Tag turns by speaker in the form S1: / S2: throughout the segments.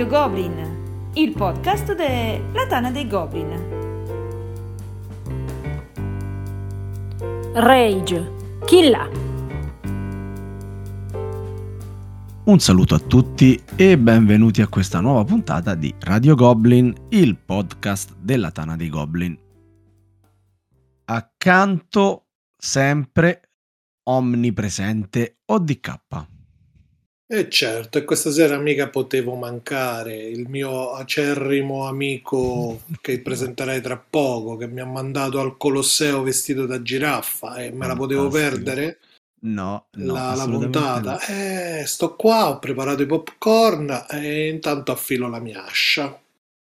S1: Radio Goblin, il podcast della Tana dei Goblin.
S2: Rage, Killa.
S3: Un saluto a tutti e benvenuti a questa nuova puntata di Radio Goblin, il podcast della Tana dei Goblin. Accanto sempre omnipresente ODK.
S4: E certo, e questa sera mica potevo mancare il mio acerrimo amico che presenterei tra poco, che mi ha mandato al Colosseo vestito da giraffa e me la potevo
S3: Fantastico.
S4: perdere
S3: No, no
S4: la, la puntata.
S3: no.
S4: Eh, sto qua, ho preparato i popcorn e intanto affilo la mia ascia.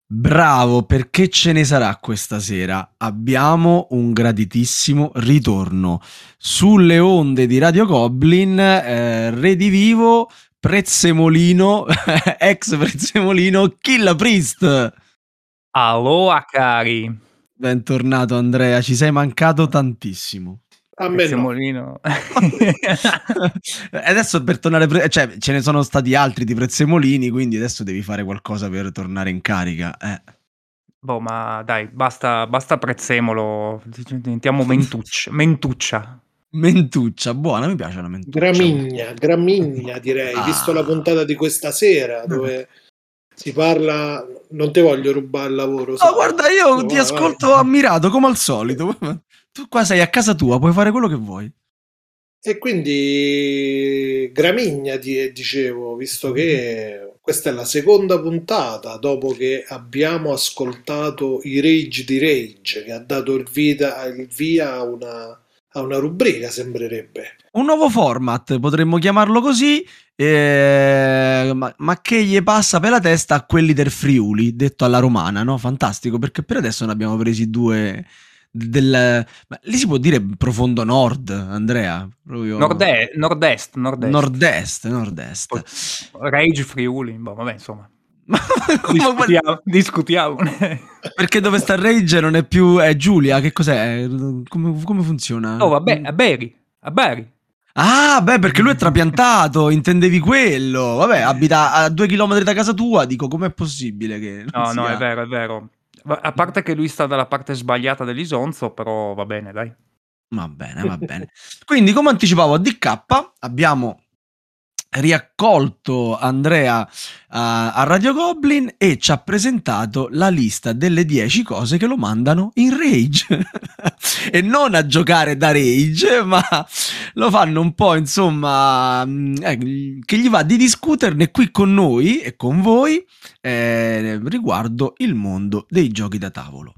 S3: Bravo, perché ce ne sarà questa sera? Abbiamo un graditissimo ritorno sulle onde di Radio Goblin, eh, redivivo, Prezzemolino, ex Prezzemolino, Killa Priest.
S5: Aloha cari,
S3: Bentornato Andrea, ci sei mancato tantissimo.
S4: A me no.
S5: Prezzemolino.
S3: E adesso per tornare, pre- cioè ce ne sono stati altri di Prezzemolini, quindi adesso devi fare qualcosa per tornare in carica. Eh.
S5: boh, ma dai, basta, basta prezzemolo, diventiamo mentuccia. mentuccia.
S3: Mentuccia, buona, mi piace la mentuccia.
S4: Gramigna, gramigna direi,
S3: Ah.
S4: visto la puntata di questa sera dove si parla... Non ti voglio rubare il lavoro.
S3: No,
S4: sai.
S3: guarda, io
S4: No,
S3: ti
S4: vai,
S3: ascolto ammirato come al solito. Tu qua sei a casa tua, puoi fare quello che vuoi.
S4: E quindi Gramigna di- dicevo, visto che questa è la seconda puntata dopo che abbiamo ascoltato i Rage di Rage, che ha dato il, vita- il via a una, a una rubrica, sembrerebbe.
S3: Un nuovo format, potremmo chiamarlo così, eh, ma, ma che gli passa per la testa a quelli del Friuli, detto alla romana, no? Fantastico, perché per adesso ne abbiamo presi due del... Ma lì si può dire profondo nord, Andrea? Proprio...
S5: Nord-est, nord-est, nord-est.
S3: Nord-est, nord-est.
S5: Rage Friuli, boh, vabbè, insomma. Discutiamo, discutiamone.
S3: Perché dove sta Rage non è più è Giulia, che cos'è? Come, come funziona?
S5: Oh, vabbè, a Beri, a Bari.
S3: Ah, beh, perché lui è trapiantato, intendevi quello. Vabbè, abita a due chilometri da casa tua, dico, com'è possibile che...
S5: No, no, è vero, è vero. A parte che lui sta dalla parte sbagliata dell'Isonzo, però va bene, dai.
S3: Va bene, va bene. Quindi, come anticipavo a DK, abbiamo riaccolto Andrea uh, a Radio Goblin e ci ha presentato la lista delle 10 cose che lo mandano in rage. e non a giocare da rage, ma lo fanno un po', insomma, mh, eh, che gli va di discuterne qui con noi e con voi eh, riguardo il mondo dei giochi da tavolo.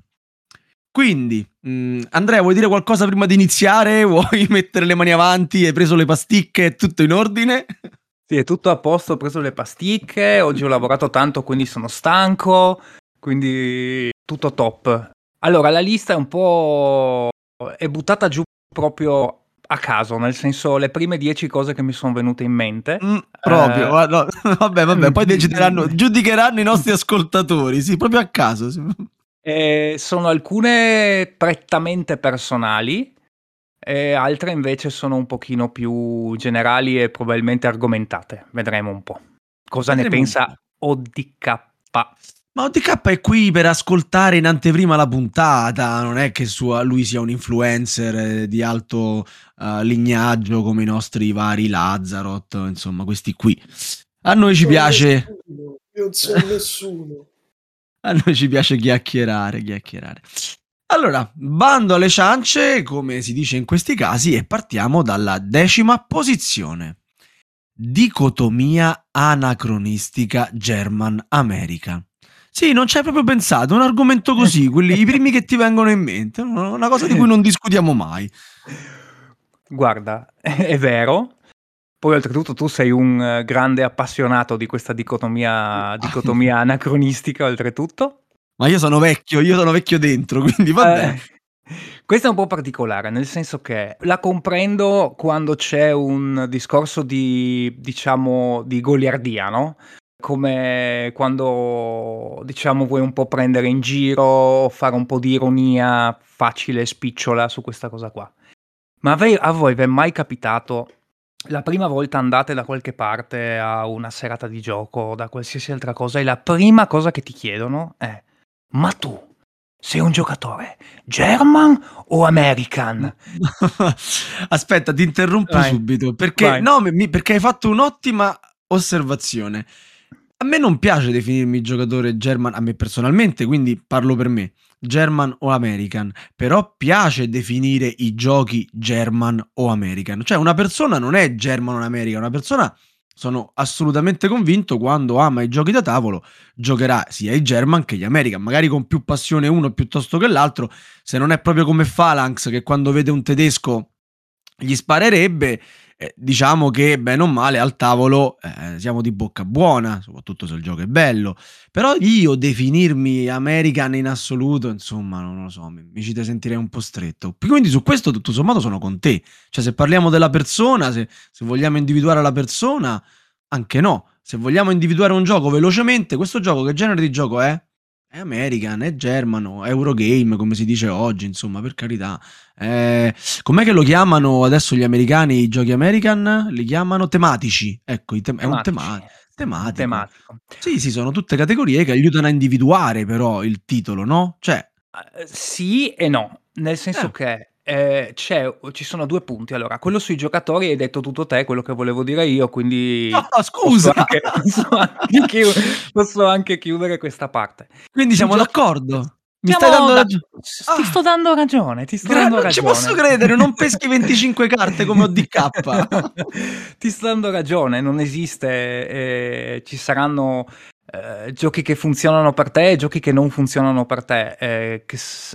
S3: Quindi, mh, Andrea, vuoi dire qualcosa prima di iniziare? Vuoi mettere le mani avanti? Hai preso le pasticche? È tutto in ordine?
S5: Sì, è tutto a posto, ho preso le pasticche, oggi ho lavorato tanto, quindi sono stanco, quindi tutto top. Allora, la lista è un po'... è buttata giù proprio a caso, nel senso le prime 10 cose che mi sono venute in mente.
S3: Mm, proprio,
S5: Eh.
S3: no, vabbè, vabbè, poi decideranno, giudicheranno i nostri ascoltatori, sì, proprio a caso.
S5: Eh, sono alcune prettamente personali e altre invece sono un pochino più generali e probabilmente argomentate. Vedremo un po'. Cosa ne
S3: Vedremo un
S5: pensa ODK?
S3: Ma ODK è qui per ascoltare in anteprima la puntata, non è che sua- lui sia un influencer eh, di alto eh, lignaggio come i nostri vari Lazarot, insomma, questi qui. A noi ci piace...
S4: nessuno, Io non sono nessuno.
S3: A noi ci piace chiacchierare, chiacchierare. Allora, bando alle ciance, come si dice in questi casi, e partiamo dalla decima posizione. Dicotomia anacronistica German-America. Sì, non ci hai proprio pensato, un argomento così, quelli i primi che ti vengono in mente, una cosa di cui non discutiamo mai.
S5: Guarda, è vero. Poi oltretutto tu sei un eh, grande appassionato di questa dicotomia, dicotomia anacronistica, oltretutto.
S3: Ma io sono vecchio, io sono vecchio dentro, quindi vabbè.
S5: Eh, questa è un po' particolare, nel senso che la comprendo quando c'è un discorso di, diciamo, di goliardia, no? Come quando, diciamo, vuoi un po' prendere in giro, fare un po' di ironia facile spicciola su questa cosa qua. Ma a voi vi è mai capitato la prima volta andate da qualche parte a una serata di gioco o da qualsiasi altra cosa e la prima cosa che ti chiedono è: Ma tu sei un giocatore German o American?
S3: Aspetta, ti interrompo
S5: Vai.
S3: subito perché, no, mi- perché hai fatto un'ottima osservazione. A me non piace definirmi giocatore German, a me personalmente, quindi parlo per me, German o American, però piace definire i giochi German o American. Cioè una persona non è German o American, una persona sono assolutamente convinto quando ama i giochi da tavolo giocherà sia i German che gli American, magari con più passione uno piuttosto che l'altro, se non è proprio come Phalanx che quando vede un tedesco gli sparerebbe, eh, diciamo che bene o male al tavolo eh, siamo di bocca buona, soprattutto se il gioco è bello. Però io definirmi American in assoluto, insomma, non lo so, mi, mi ci sentirei un po' stretto. Quindi su questo tutto sommato sono con te. Cioè se parliamo della persona, se, se vogliamo individuare la persona, anche no. Se vogliamo individuare un gioco velocemente, questo gioco che genere di gioco è? È American, è Germano, Eurogame, come si dice oggi, insomma, per carità. Eh, com'è che lo chiamano adesso gli americani i giochi American? Li chiamano tematici. Ecco, i tem- è un tema- tematico.
S5: Tematico.
S3: Sì, sì, sono tutte categorie che aiutano a individuare però il titolo, no? Cioè,
S5: Eh, Sì e no, nel senso
S3: Eh.
S5: che eh, c'è, ci sono due punti. Allora, quello sui giocatori hai detto tutto te, quello che volevo dire io, quindi
S3: No, scusa!
S5: Posso, anche, posso, anche chiudere, posso anche chiudere questa parte.
S3: quindi siamo
S5: Gio-
S3: d'accordo. Mi stai dando
S5: da-
S3: ragione.
S5: Ti sto dando ragione, ti sto
S3: Gra-
S5: dando
S3: non ci
S5: ragione.
S3: posso credere, non peschi 25 carte come ODK.
S5: ti sto dando ragione, non esiste, eh, ci saranno eh, giochi che funzionano per te e giochi che non funzionano per te. Eh,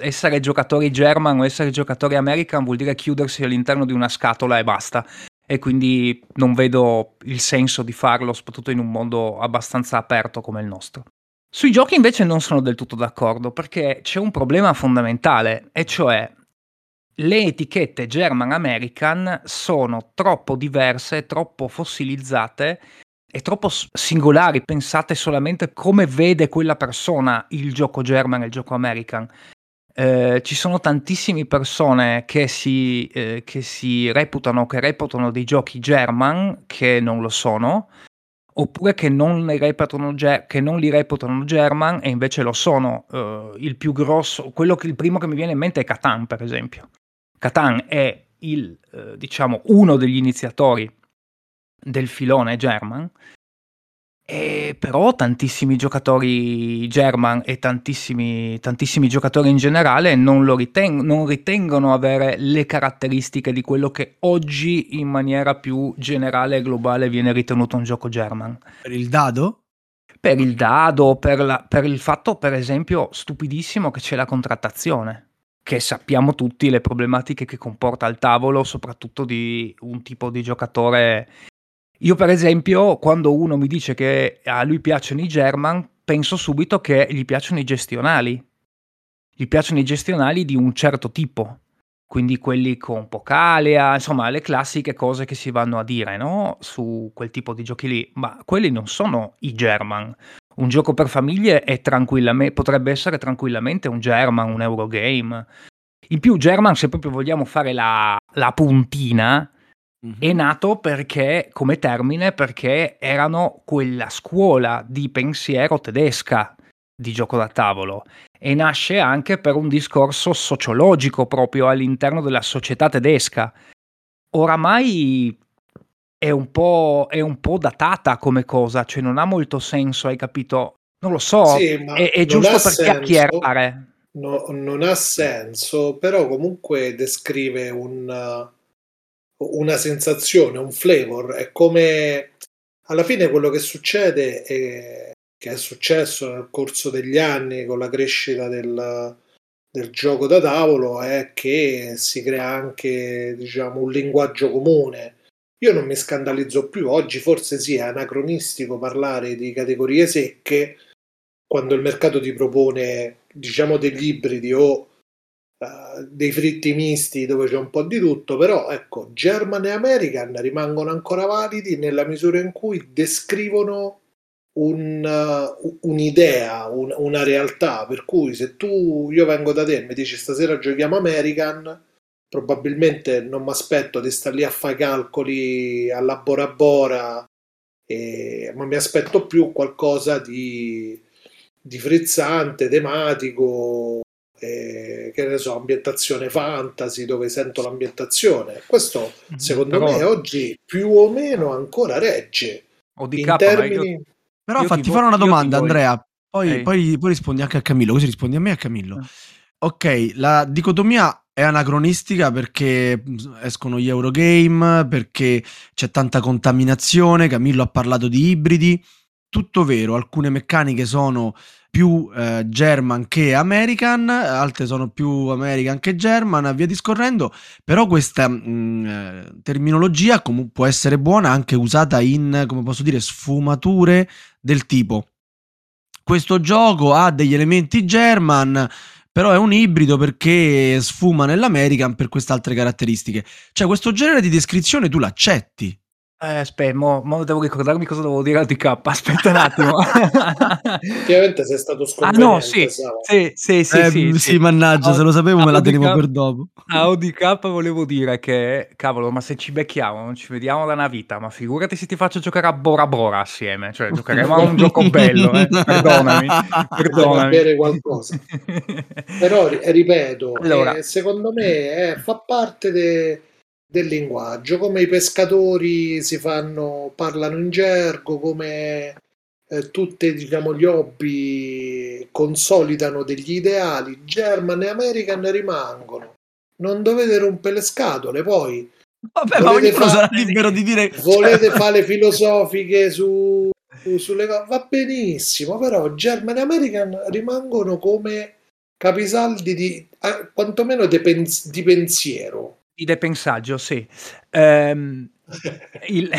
S5: essere giocatori German o essere giocatori American vuol dire chiudersi all'interno di una scatola e basta. E quindi non vedo il senso di farlo, soprattutto in un mondo abbastanza aperto come il nostro. Sui giochi invece non sono del tutto d'accordo perché c'è un problema fondamentale, e cioè le etichette German American sono troppo diverse, troppo fossilizzate e troppo singolari. Pensate solamente come vede quella persona il gioco German e il gioco American. Eh, ci sono tantissime persone che si, eh, che si reputano, che reputano dei giochi German che non lo sono, oppure che non, reputano, che non li reputano German e invece lo sono. Eh, il più grosso, quello che il primo che mi viene in mente è Catan, per esempio. Catan è il, eh, diciamo, uno degli iniziatori del filone German, e però tantissimi giocatori German e tantissimi, tantissimi giocatori in generale non, lo riten- non ritengono avere le caratteristiche di quello che oggi in maniera più generale e globale viene ritenuto un gioco German
S3: Per il dado?
S5: per il dado, per, la- per il fatto, per esempio, stupidissimo che c'è la contrattazione, che sappiamo tutti le problematiche che comporta al tavolo, soprattutto di un tipo di giocatore. Io, per esempio, quando uno mi dice che a lui piacciono i German, penso subito che gli piacciono i gestionali. Gli piacciono i gestionali di un certo tipo, quindi quelli con Pocalia, insomma, le classiche cose che si vanno a dire, no? Su quel tipo di giochi lì, ma quelli non sono i German. Un gioco per famiglie potrebbe essere tranquillamente un German, un Eurogame. In più, German, se proprio vogliamo fare la, la puntina, è nato perché, come termine, perché erano quella scuola di pensiero tedesca di gioco da tavolo e nasce anche per un discorso sociologico proprio all'interno della società tedesca. Oramai è un po', è un po' datata come cosa, cioè non ha molto senso, hai capito? Non lo so,
S4: Sì, ma
S5: è, è giusto per
S4: senso.
S5: chiacchierare.
S4: No- non ha senso, però comunque descrive un, uh, una sensazione, un flavor. È come alla fine quello che succede è che è successo nel corso degli anni con la crescita del, del gioco da tavolo è che si crea anche, diciamo, un linguaggio comune. Io non mi scandalizzo più, oggi forse sì, anacronistico parlare di categorie secche quando il mercato ti propone, diciamo, degli ibridi o eh, dei fritti misti dove c'è un po' di tutto, però ecco, German e American rimangono ancora validi nella misura in cui descrivono un, uh, un'idea, un- una realtà, per cui se tu, io vengo da te e mi dici stasera giochiamo American, probabilmente non mi aspetto di stare lì a fare calcoli alla Bora Bora, eh, ma mi aspetto più qualcosa di, di frizzante, tematico, eh, che ne so, ambientazione fantasy dove sento l'ambientazione. Questo
S5: Mhm,
S4: secondo
S5: però-
S4: me oggi più o meno ancora regge.
S5: O di
S4: In
S5: K,
S4: termini...
S5: io-
S3: Però
S5: Io ti
S3: fatti fare una domanda, Andrea. Poi, poi- poi rispondi anche a Camillo, così rispondi a me e a Camillo.
S5: Eh.
S3: Ok, la dicotomia è anacronistica perché escono gli Eurogame, perché c'è tanta contaminazione, Camillo ha parlato di ibridi, tutto vero, alcune meccaniche sono più eh, German che American, altre sono più American che German, via discorrendo, però questa mh, eh, terminologia comu- può essere buona anche usata in, come posso dire, sfumature del tipo questo gioco ha degli elementi German, però è un ibrido perché sfuma nell'American per queste altre caratteristiche. Cioè, questo genere di descrizione tu l'accetti.
S5: Eh, aspetta, mo, mo devo ricordarmi cosa devo dire a DK. Aspetta un attimo.
S4: Effettivamente sei stato
S5: ah,
S4: sconveniente.
S5: no, sì,
S4: Sava.
S5: sì, sì, sì,
S3: Eh,
S5: sì,
S3: sì,
S5: sì.
S3: mannaggia,
S5: A-
S3: se lo sapevo me la tenevo per dopo.
S5: A ODK volevo dire che, cavolo, ma se ci becchiamo, non ci vediamo da una vita, ma figurati se ti faccio giocare a Bora Bora assieme, cioè giocheremo a un gioco bello, eh. perdonami, perdonami.
S4: bere qualcosa. Però, ri- ripeto,
S5: Allora.
S4: eh, secondo me eh, fa parte de- del linguaggio, come i pescatori si fanno, parlano in gergo, come eh, tutti diciamo, gli hobby consolidano degli ideali, German e American rimangono. Non dovete rompere le scatole, poi
S3: Vabbè, ma
S4: Volete
S3: ognuno
S4: fa-
S3: sarà libero di dire...
S4: volete fare filosofiche su, su- sulle cose, va benissimo, però German e American rimangono come capisaldi di eh, quantomeno de pens- di pensiero.
S5: Di depensaggio, sì. Ehm, il-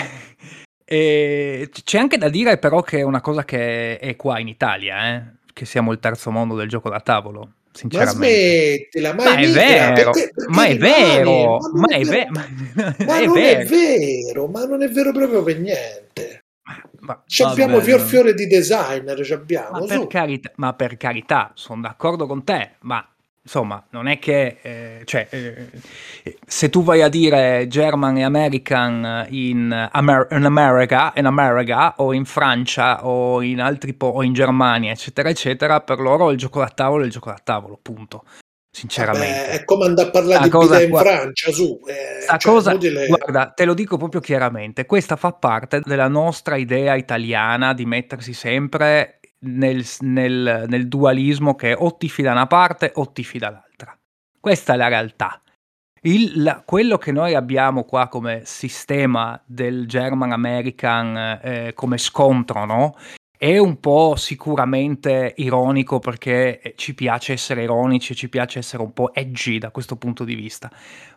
S5: eh, c'è anche da dire però che è una cosa che è qua in Italia, eh, che siamo il terzo mondo del gioco da tavolo,
S4: Ma
S5: sinceramente.
S4: smettila, ma,
S5: Ma
S4: è
S5: è vero,
S4: perché- perché
S5: ma è vero,
S4: Ma
S5: ma
S4: è
S5: è
S4: vero. Ma
S5: è
S4: non è
S5: vero.
S4: vero, ma non è vero proprio per niente.
S5: Ma-
S4: abbiamo fior fiore di designer, ci
S5: Ma
S4: abbiamo,
S5: per, carità, ma per carità, sono d'accordo con te, ma insomma, non è che, eh, cioè, eh, se tu vai a dire German e American in, Amer- in America, in America o in Francia o in altri po- o in Germania, eccetera, eccetera, per loro il gioco da tavolo è il gioco da tavolo, punto. Sinceramente.
S4: Vabbè, è come andare a parlare
S5: La
S4: di
S5: cosa
S4: in
S5: qua-
S4: Francia, su. eh, cioè,
S5: cosa,
S4: inutile-
S5: guarda, te lo dico proprio chiaramente, questa fa parte della nostra idea italiana di mettersi sempre nel, nel- nel dualismo che o ti fida una parte o ti fida l'altra. Questa è la realtà. Il- la- quello che noi abbiamo qua come sistema del German American eh, come scontro, no? È un po' sicuramente ironico perché eh, ci piace essere ironici, ci piace essere un po' edgy da questo punto di vista,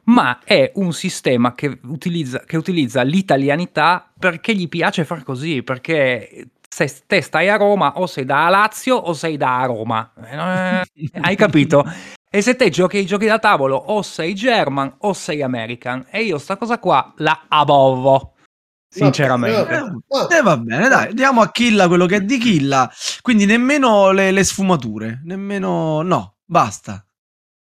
S5: ma è un sistema che utilizza, che utilizza l'italianità perché gli piace far così, perché se te stai a Roma o sei da Lazio o sei da Roma, Eh, hai capito? E se te giochi ai giochi da tavolo o sei German o sei American e io sta cosa qua la abovo, sinceramente.
S4: Vabbè.
S3: Eh, va bene, dai, diamo a Killa quello che è di Killa. Quindi nemmeno le, le sfumature, nemmeno... No, basta.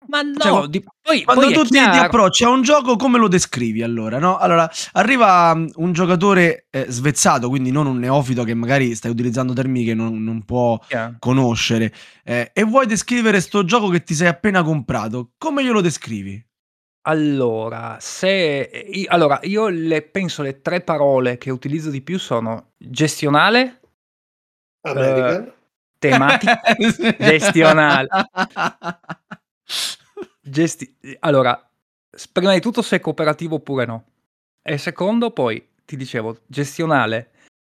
S5: Ma no,
S3: Cioè,
S5: di- poi,
S3: Quando
S5: poi
S3: tu ti, ti approcci a un gioco, come lo descrivi allora? No? Allora, arriva mm, un giocatore eh, svezzato, quindi non un neofito che magari stai utilizzando termini che non, non può
S5: Chiaro.
S3: conoscere, eh, e vuoi descrivere sto gioco che ti sei appena comprato, come glielo descrivi?
S5: Allora, se allora, io le, penso le tre parole che utilizzo di più sono gestionale,
S4: American.
S5: tematico, gestionale. gesti- allora, prima di tutto se è cooperativo oppure no. E secondo, poi ti dicevo, gestionale,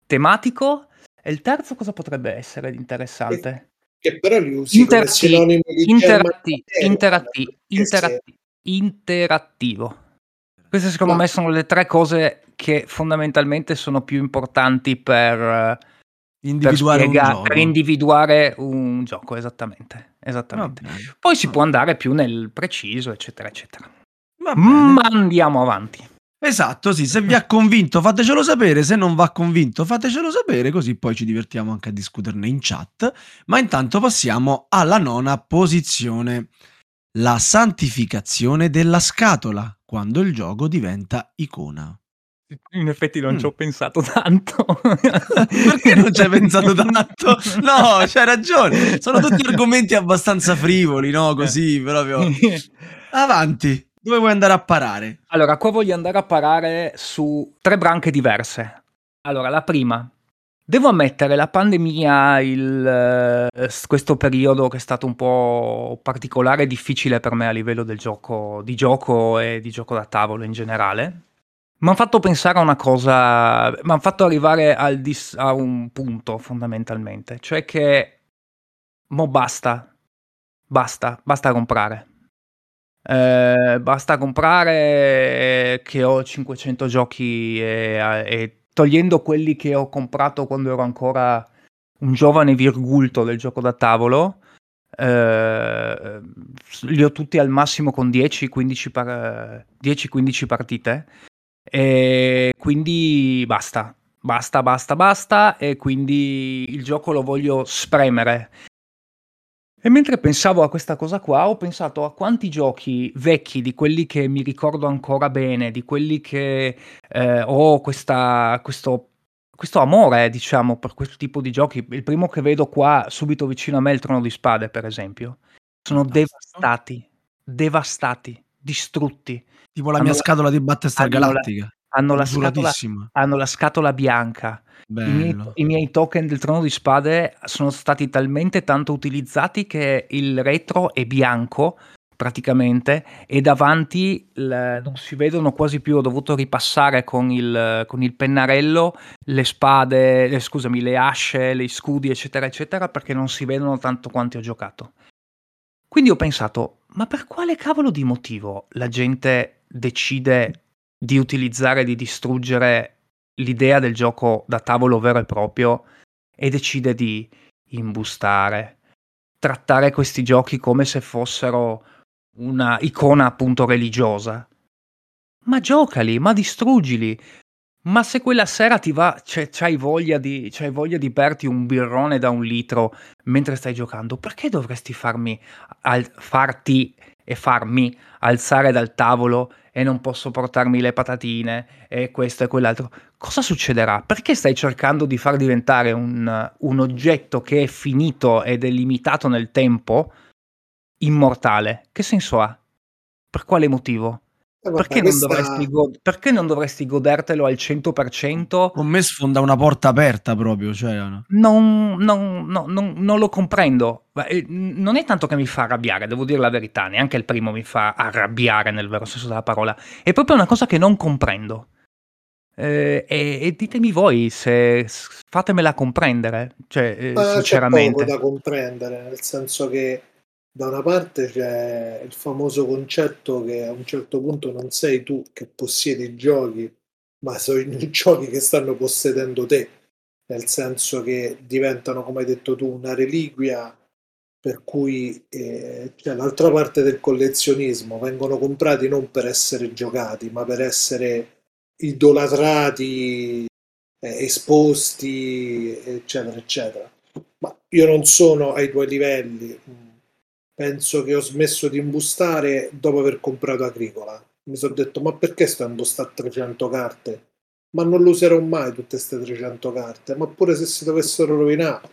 S5: tematico. E il terzo cosa potrebbe essere di interessante?
S4: che però li usi come
S5: Interatti-
S4: sinonimo di German
S5: interatti-
S4: American, che
S5: interatti- interattivo. Queste secondo
S4: Ma-
S5: me sono le tre cose che fondamentalmente sono più importanti per, per,
S3: Individuare un
S5: spiega-
S3: gioco.
S5: per individuare un gioco, esattamente. Esattamente. Poi si può andare più nel preciso, eccetera, eccetera. Ma andiamo avanti.
S3: Esatto, sì, se vi ha convinto fatecelo sapere, se non va convinto fatecelo sapere, così poi ci divertiamo anche a discuterne in chat. Ma intanto passiamo alla nona posizione. la santificazione della scatola, quando il gioco diventa icona.
S5: In effetti non
S3: Mm.
S5: ci ho pensato tanto.
S3: Perché non ci hai pensato tanto? No, c'hai ragione. Sono tutti argomenti abbastanza frivoli, no? Così, proprio. Avanti. Dove vuoi andare a parare?
S5: Allora, qua voglio andare a parare su tre branche diverse. Allora, la prima. Devo ammettere, la pandemia, il, eh, questo periodo che è stato un po' particolare e difficile per me a livello del gioco, di gioco e di gioco da tavolo in generale, mi hanno fatto pensare a una cosa, mi hanno fatto arrivare dis- a un punto fondamentalmente, cioè che mo basta, basta, basta comprare. Eh, basta comprare che ho 500 giochi e, e togliendo quelli che ho comprato quando ero ancora un giovane virgulto del gioco da tavolo, eh, li ho tutti al massimo con 10-15 par- 10-15 partite e quindi basta, basta, basta, basta e quindi il gioco lo voglio spremere. E mentre pensavo a questa cosa qua, ho pensato a quanti giochi vecchi, di quelli che mi ricordo ancora bene, di quelli che eh, ho questa, questo, questo amore, diciamo, per questo tipo di giochi. Il primo che vedo qua, subito vicino a me, è il Trono di Spade, per esempio. Sono devastati, devastati, distrutti.
S3: Tipo la
S5: Hanno
S3: mia
S5: la-
S3: scatola di Battlestar Galactica.
S5: Hanno la, scatola, hanno la scatola bianca. I miei. I miei token del trono di spade sono stati talmente tanto utilizzati che il retro è bianco praticamente e davanti l- non si vedono quasi più. Ho dovuto ripassare con il, con il pennarello le spade, eh, scusami, le asce, gli scudi, eccetera, eccetera, perché non si vedono tanto quanti ho giocato. Quindi ho pensato, ma per quale cavolo di motivo la gente decide di utilizzare, di distruggere l'idea del gioco da tavolo vero e proprio e decide di imbustare, trattare questi giochi come se fossero una icona appunto religiosa. Ma giocali, ma distruggili. Ma se quella sera ti va, c'è, c'hai, voglia di, c'hai voglia di berti un birrone da un litro mentre stai giocando, perché dovresti farmi, al- farti e farmi alzare dal tavolo e non posso portarmi le patatine e questo e quell'altro? Cosa succederà? Perché stai cercando di far diventare un, un oggetto che è finito ed è limitato nel tempo immortale? Che senso ha? Per quale motivo?
S4: Eh, vabbè,
S5: Perché,
S4: questa-
S5: non dovresti go- perché non dovresti godertelo al 100%?
S3: Con me sfonda una porta aperta proprio. Cioè, no?
S5: Non, non- no, non- non lo comprendo. Eh, Non è tanto che mi fa arrabbiare, devo dire la verità, neanche il primo mi fa arrabbiare nel vero senso della parola. È proprio una cosa che non comprendo. Eh, e, e ditemi voi se fatemela comprendere, cioè, eh,
S4: Ma c'è
S5: sinceramente.
S4: poco da comprendere, nel senso che da una parte c'è il famoso concetto che a un certo punto non sei tu che possiedi i giochi, ma sono i giochi che stanno possedendo te, nel senso che diventano, come hai detto tu, una reliquia per cui eh, c'è l'altra parte del collezionismo, vengono comprati non per essere giocati, ma per essere idolatrati, eh, esposti, eccetera, eccetera. Ma io non sono ai tuoi livelli. Penso che ho smesso di imbustare dopo aver comprato Agricola. Mi sono detto, ma perché sto a imbustare 300 carte? Ma non lo userò mai tutte queste 300 carte. Ma pure se si dovessero rovinare,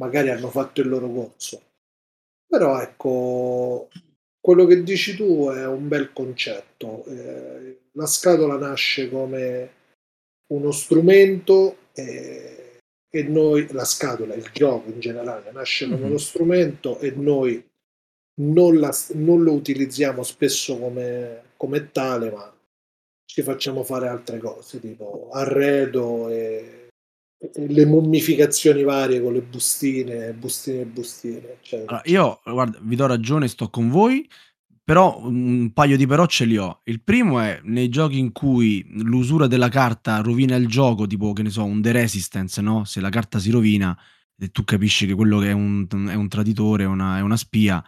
S4: magari hanno fatto il loro corso. Però ecco, quello che dici tu è un bel concetto. Eh, la scatola nasce come uno strumento e, e noi, la scatola, il gioco in generale, nasce come
S3: Mhm.
S4: uno strumento e noi non, la- non lo utilizziamo spesso come, come tale, ma ci facciamo fare altre cose, tipo arredo e, e le mummificazioni varie con le bustine, bustine e bustine, eccetera.
S3: Allora, io, guarda, vi do ragione, sto con voi, però un paio di però ce li ho. Il primo è nei giochi in cui l'usura della carta rovina il gioco, tipo, che ne so, un The Resistance, no? Se la carta si rovina e tu capisci che quello che è un, è un traditore, una, è una spia,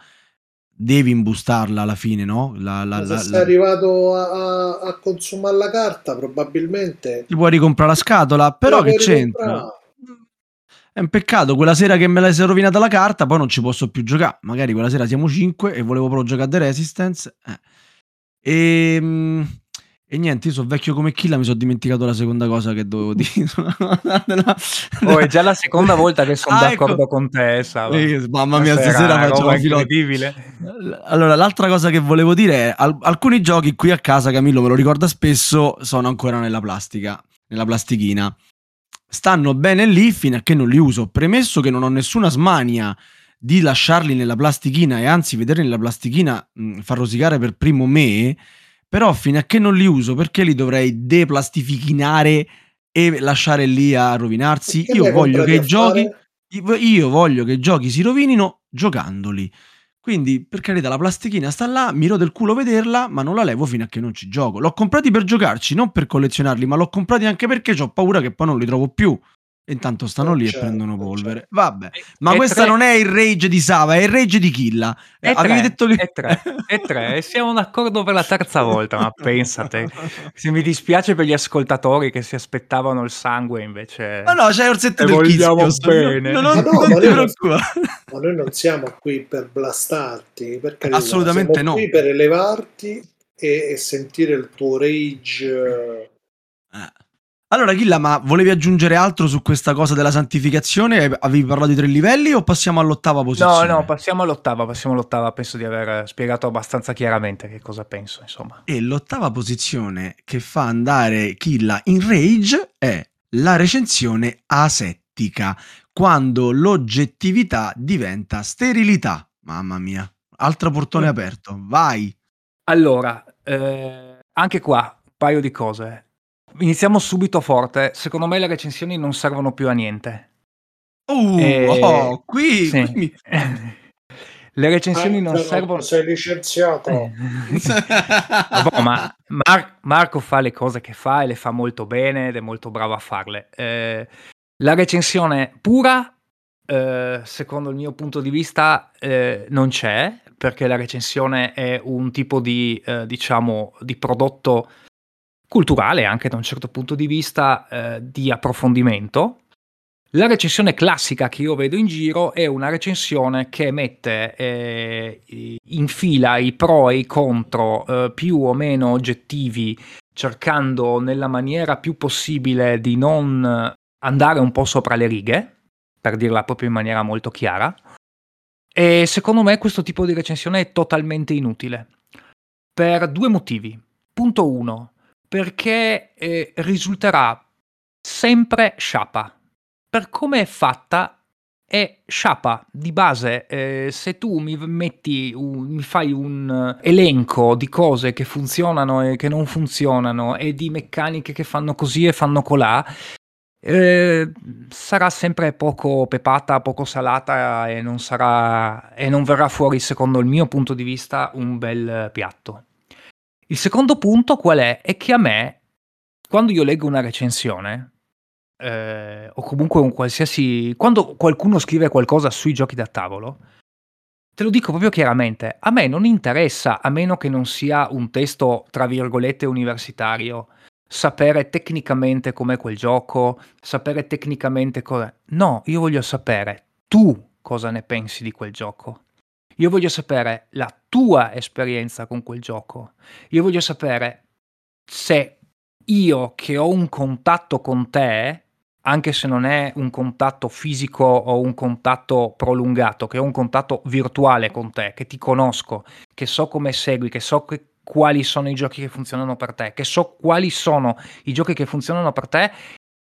S3: devi imbustarla alla fine, no? La, la,
S4: Ma se
S3: la-
S4: sei
S3: la-
S4: arrivato a, a- consumare la carta, probabilmente
S3: Ti puoi ricomprare la scatola, però
S4: la
S3: che c'entra? È un peccato, quella sera che me la è rovinata la carta, poi non ci posso più giocare. Magari quella sera siamo 5 e volevo proprio giocare a The Resistance. Eh. E, mm, e niente, io sono vecchio come Killa, mi sono dimenticato la seconda cosa che dovevo dire.
S5: oh, è già la seconda volta che sono
S3: Ah,
S5: d'accordo
S3: ecco.
S5: con te, Sava.
S3: Mamma mia,
S5: Stasera
S3: stasera la filotto.
S5: incredibile.
S3: Allora, l'altra cosa che volevo dire è al- alcuni giochi qui a casa, Camillo me lo ricorda spesso, sono ancora nella plastica, nella plastichina. Stanno bene lì fino a che non li uso. Premesso che non ho nessuna smania di lasciarli nella plastichina e anzi vederli nella plastichina mh, far rosicare per primo me, però fino a che non li uso perché li dovrei deplastifichinare e lasciare lì a rovinarsi? Io voglio giochi io voglio che i giochi si rovinino giocandoli. Quindi, per carità, la plastichina sta là, mi rode il culo vederla, ma non la levo fino a che non ci gioco. L'ho comprati per giocarci, non per collezionarli, ma l'ho comprati anche perché ho paura che poi non li trovo più. Intanto stanno lì
S4: certo,
S3: e prendono polvere.
S4: certo.
S3: Vabbè, ma
S5: E
S3: questa
S5: tre-
S3: non è il rage di Sava, è il rage di Killa.
S5: E
S3: Avevi
S5: tre,
S3: detto che...
S5: e tre, e tre, e siamo d'accordo per la terza volta, ma pensate. Se mi dispiace per gli ascoltatori che si aspettavano il sangue invece...
S3: Ma no, c'è Orsetto
S5: E
S3: del
S5: vogliamo
S3: Kiss.
S5: bene.
S3: Non,
S4: Ma
S3: non,
S4: no,
S3: non
S4: ma
S3: ti
S4: noi-
S3: preoccupare.
S4: Ma noi non siamo qui per blastarti, per carità,
S3: Assolutamente
S4: siamo
S3: no.
S4: qui per elevarti e, e sentire il tuo rage. Eh.
S3: Allora, Killa, ma volevi aggiungere altro su questa cosa della santificazione? Avevi parlato di tre livelli o passiamo all'ottava
S5: No,
S3: posizione?
S5: no, passiamo all'ottava, passiamo all'ottava, penso di aver spiegato abbastanza chiaramente che cosa penso, insomma.
S3: E l'ottava posizione che fa andare Killa in rage è la recensione asettica, quando l'oggettività diventa sterilità. Mamma mia, altro portone
S5: Mm.
S3: aperto, vai.
S5: Allora, eh, anche qua, un paio di cose. Iniziamo subito forte. Secondo me le recensioni non servono più a niente.
S3: Uh,
S5: Eh,
S3: oh, qui,
S5: Sì.
S3: qui mi-
S5: Le recensioni
S4: ah,
S5: non
S4: no,
S5: servono...
S4: Sei licenziato.
S5: Eh. Vabbè, ma Mar- Marco fa le cose che fa e le fa molto bene ed è molto bravo a farle. Eh, la recensione pura, eh, secondo il mio punto di vista, eh, non c'è, perché la recensione è un tipo di, eh, diciamo, di prodotto culturale, anche da un certo punto di vista, eh, di approfondimento. La recensione classica che io vedo in giro è una recensione che mette eh, in fila i pro e i contro eh, più o meno oggettivi, cercando nella maniera più possibile di non andare un po' sopra le righe, per dirla proprio in maniera molto chiara. E secondo me questo tipo di recensione è totalmente inutile. Per due motivi. Punto 1. Perché eh, risulterà sempre sciapa per come è fatta è sciapa di base. Eh, se tu mi un- mi fai un eh, elenco di cose che funzionano e che non funzionano e di meccaniche che fanno così e fanno colà, eh, sarà sempre poco pepata, poco salata e non sarà e non verrà fuori, secondo il mio punto di vista, un bel piatto. Il secondo punto qual è? È che a me, quando io leggo una recensione, eh, o comunque un qualsiasi. Quando qualcuno scrive qualcosa sui giochi da tavolo, te lo dico proprio chiaramente: a me non interessa, a meno che non sia un testo tra virgolette universitario, sapere tecnicamente com'è quel gioco, sapere tecnicamente cosa. No, io voglio sapere tu cosa ne pensi di quel gioco. Io voglio sapere la tua esperienza con quel gioco. Io voglio sapere se io che ho un contatto con te, anche se non è un contatto fisico o un contatto prolungato, che ho un contatto virtuale con te, che ti conosco, che so come segui, che so che- quali sono i giochi che funzionano per te, che so quali sono i giochi che funzionano per te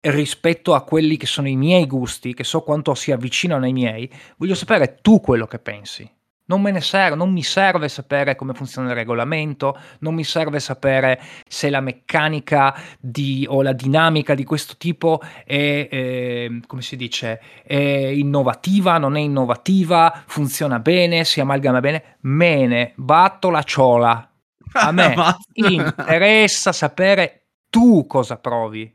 S5: rispetto a quelli che sono i miei gusti, che so quanto si avvicinano ai miei, voglio sapere tu quello che pensi. Non me ne serve, non mi serve sapere come funziona il regolamento, non mi serve sapere se la meccanica di, o la dinamica di questo tipo è, eh, come si dice, è innovativa, non è innovativa, funziona bene, si amalgama bene. Mene, batto la ciola. A me interessa sapere tu cosa provi.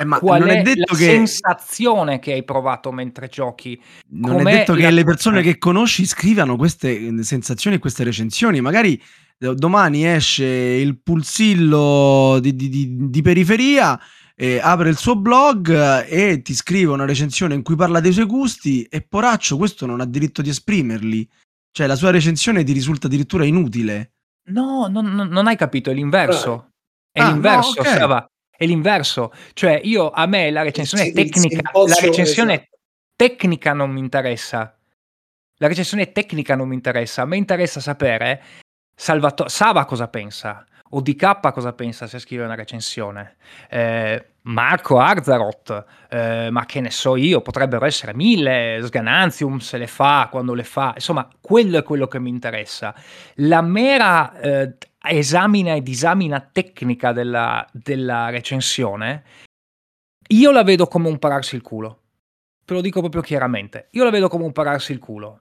S3: Eh, ma
S5: Qual
S3: non
S5: è,
S3: è detto
S5: la
S3: che
S5: sensazione che hai provato mentre giochi?
S3: non è
S5: com'è
S3: detto che
S5: la
S3: le persone che conosci scrivano queste eh, sensazioni e queste recensioni. Magari eh, domani esce il pulsillo di, di- di- di periferia eh, apre il suo blog eh, e ti scrive una recensione in cui parla dei suoi gusti e poraccio questo non ha diritto di esprimerli. Cioè la sua recensione ti risulta addirittura inutile.
S5: No, no, no, non hai capito, è l'inverso. È
S3: Ah, no,
S5: l'inverso,
S3: ok.
S5: Sava, è l'inverso. Cioè io a me la recensione
S4: Il- il
S5: tecnica, la
S4: simposio,
S5: recensione
S4: esatto.
S5: tecnica non mi interessa. La recensione tecnica non mi interessa, a me interessa sapere Salvato- Sava cosa pensa, o DK cosa pensa se scrive una recensione, eh, Marco Arzaroth, eh, ma che ne so io, potrebbero essere mille, Sgananzium se le fa, quando le fa, insomma, quello è quello che mi interessa. La mera eh, esamina e disamina tecnica della, della recensione, io la vedo come un pararsi il culo. Te lo dico proprio chiaramente. Io la vedo come un pararsi il culo.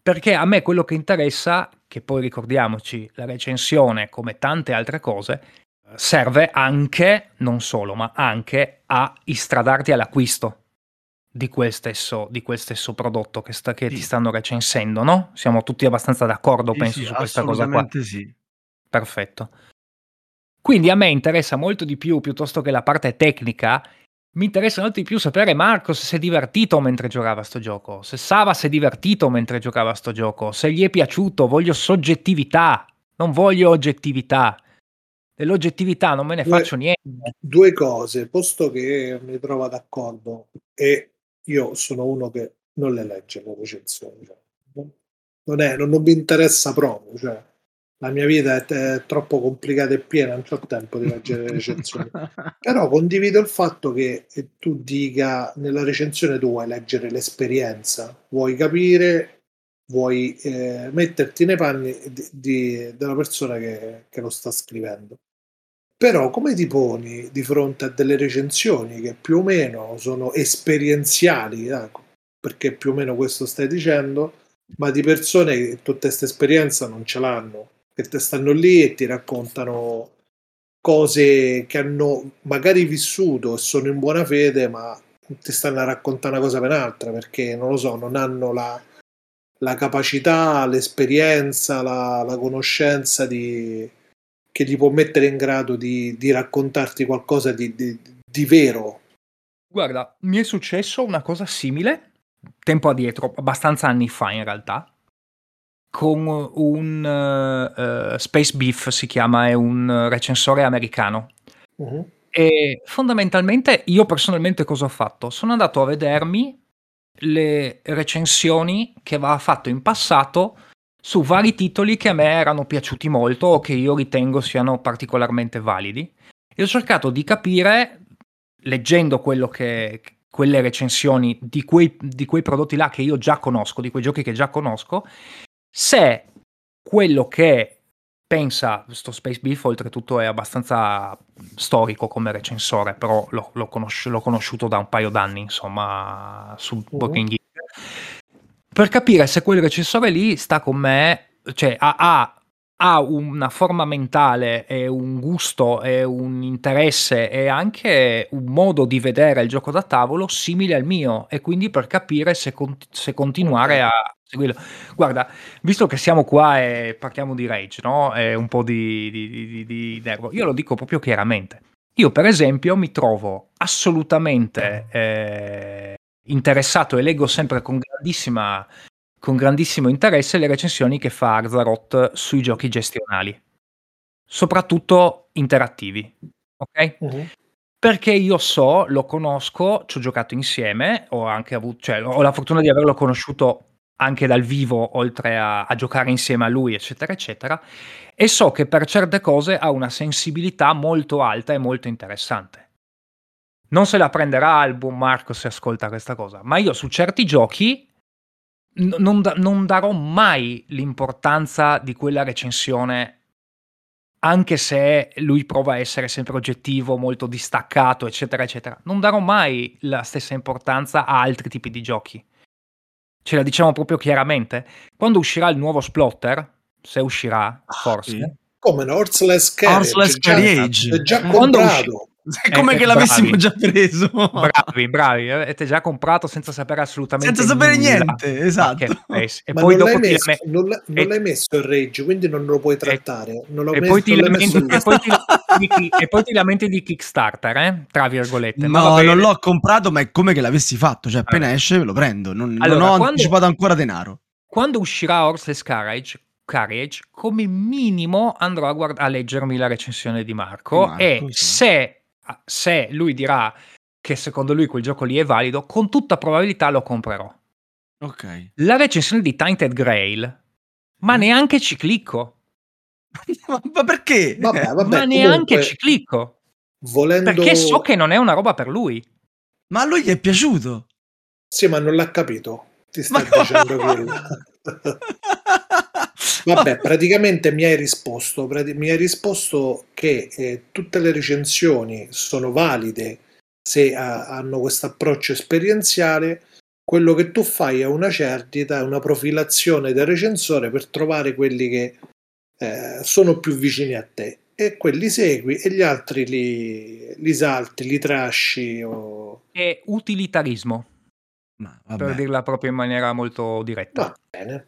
S5: Perché a me quello che interessa, che poi ricordiamoci, la recensione, come tante altre cose, serve anche, non solo, ma anche a istradarti all'acquisto di quel stesso, di quel stesso prodotto che, sta- che
S3: Sì.
S5: ti stanno recensendo, no? Siamo tutti abbastanza d'accordo,
S3: Sì,
S5: penso,
S3: sì,
S5: su questa cosa qua.
S3: assolutamente sì.
S5: Perfetto. Quindi a me interessa molto di più, piuttosto che la parte tecnica, mi interessa molto di più sapere Marco se si è divertito mentre giocava a sto gioco, se Sava si è divertito mentre giocava a sto gioco, se gli è piaciuto, voglio soggettività, non voglio oggettività. Dell'oggettività non me ne
S4: Due-
S5: faccio niente.
S4: Due cose, posto che mi trovo d'accordo e io sono uno che non le legge le recensioni, cioè, non- è, non, non mi interessa proprio, cioè, la mia vita è, è troppo complicata e piena, non ho tempo di leggere le recensioni. Però condivido il fatto che tu dica nella recensione tu vuoi leggere l'esperienza, vuoi capire, vuoi eh, metterti nei panni di- di- della persona che, che lo sta scrivendo. Però come ti poni di fronte a delle recensioni che più o meno sono esperienziali, eh, perché più o meno questo stai dicendo, ma di persone che tutta questa esperienza non ce l'hanno, che stanno lì e ti raccontano cose che hanno magari vissuto e sono in buona fede, ma ti stanno a raccontare una cosa per un'altra, perché non lo so, non hanno la, la capacità, l'esperienza, la, la conoscenza di, che gli può mettere in grado di, di raccontarti qualcosa di, di- vero.
S5: Guarda, mi è successo una cosa simile, tempo addietro, abbastanza anni fa in realtà, con un eh, Space Beef si chiama, è un recensore americano.
S4: Mhm.
S5: E fondamentalmente io personalmente cosa ho fatto? Sono andato a vedermi le recensioni che aveva fatto in passato su vari titoli che a me erano piaciuti molto o che io ritengo siano particolarmente validi. E ho cercato di capire, leggendo che, quelle recensioni di quei, di quei prodotti là che io già conosco, di quei giochi che già conosco, se quello che pensa, sto Space Beef oltretutto è abbastanza storico come recensore, però l'ho, l'ho conosci- l'ho conosciuto da un paio d'anni, insomma, su Working Geek. Per capire se quel recensore lì sta con me, cioè ha, ha- ha una forma mentale e un gusto e un interesse e anche un modo di vedere il gioco da tavolo simile al mio e quindi per capire se, con- se continuare a seguirlo. Guarda, visto che siamo qua e parliamo di rage, no? E un po' di, di, di- di nervo, io lo dico proprio chiaramente. Io, per esempio, mi trovo assolutamente eh, interessato e leggo sempre con grandissima con grandissimo interesse le recensioni che fa Arzaroth sui giochi gestionali, soprattutto interattivi. Ok?
S4: Mhm.
S5: Perché io so, lo conosco, ci ho giocato insieme, ho anche avuto, cioè, ho la fortuna di averlo conosciuto anche dal vivo, oltre a, a giocare insieme a lui, eccetera, eccetera, e so che per certe cose ha una sensibilità molto alta e molto interessante. Non se la prenderà il buon Marco se ascolta questa cosa, ma io su certi giochi n- non, da- non darò mai l'importanza di quella recensione, anche se lui prova a essere sempre oggettivo, molto distaccato, eccetera, eccetera. Non darò mai la stessa importanza a altri tipi di giochi. Ce la diciamo proprio chiaramente. Quando uscirà il nuovo Splotter, se uscirà, forse,
S3: sì.
S4: Come no? Horseless Carriage,
S3: Horseless
S4: è già-
S3: Carriage.
S4: è già.
S5: Quando.
S3: È come
S5: Eh,
S3: che l'avessimo
S5: bravi.
S3: già preso.
S5: Bravi, bravi, avete già comprato senza sapere assolutamente
S3: Senza sapere
S5: nulla.
S3: niente, esatto.
S5: Ma pes- E
S4: Ma
S5: poi
S4: non,
S5: dopo
S4: l'hai messo,
S5: lame-
S4: non, l'ha- non
S5: e-
S4: l'hai messo il rage, quindi non lo puoi trattare. Non l'ho
S5: e
S4: messo,
S5: poi ti
S4: non l'hai
S5: lamenti,
S4: lì.
S5: e poi ti lamenti di- e poi ti lamenti di Kickstarter, eh? tra virgolette. Ma
S3: No,
S5: bene.
S3: non l'ho comprato, ma è come che l'avessi fatto. Cioè, appena esce lo prendo. Non, non
S5: Allora,
S3: ho
S5: quando-
S3: anticipato ancora denaro.
S5: Quando uscirà Horseless Carriage, Carriage, come minimo andrò a, guard- a leggermi la recensione di Marco,
S3: Marco,
S5: e
S3: sì.
S5: se, se lui dirà che secondo lui quel gioco lì è valido, con tutta probabilità lo comprerò.
S3: Ok.
S5: La recensione di Tainted Grail, ma
S3: Mm.
S5: neanche ci clicco.
S3: ma, perché?
S4: Vabbè, vabbè,
S5: ma neanche
S4: comunque,
S5: ci clicco.
S4: volendo...
S5: Perché so che non è una roba per lui.
S3: Ma a lui gli è piaciuto.
S4: Sì, ma non l'ha capito. Ti sta
S3: Ma-
S4: dicendo quello. Vabbè, praticamente mi hai risposto, mi hai risposto che eh, tutte le recensioni sono valide se ha- hanno questo approccio esperienziale. Quello che tu fai è una cerdita, è una profilazione del recensore per trovare quelli che eh, sono più vicini a te e quelli segui e gli altri li, li salti, li trasci o...
S5: È utilitarismo,
S3: Ma
S5: per dirla proprio in maniera molto diretta.
S4: Va bene.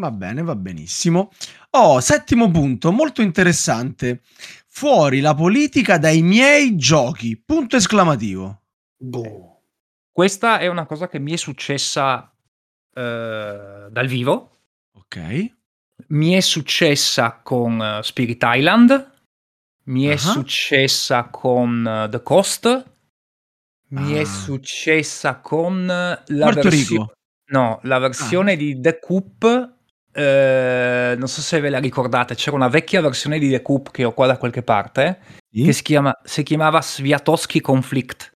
S3: Va bene, va benissimo. Oh, settimo punto, molto interessante. Fuori la politica dai miei giochi. Punto esclamativo.
S4: Boh.
S5: Questa è una cosa che mi è successa eh, dal vivo.
S3: Ok.
S5: Mi è successa con eh, Spirit Island. Mi è
S3: Ah.
S5: successa con eh, The Coast. Mi è
S3: Ah.
S5: successa con eh, la
S3: Puerto
S5: versione. No, la versione di The Coop. Eh, non so se ve la ricordate, c'era una vecchia versione di The Coop che ho qua da qualche parte.
S3: Sì?
S5: Che si, chiama, si chiamava Sviatowski Conflict.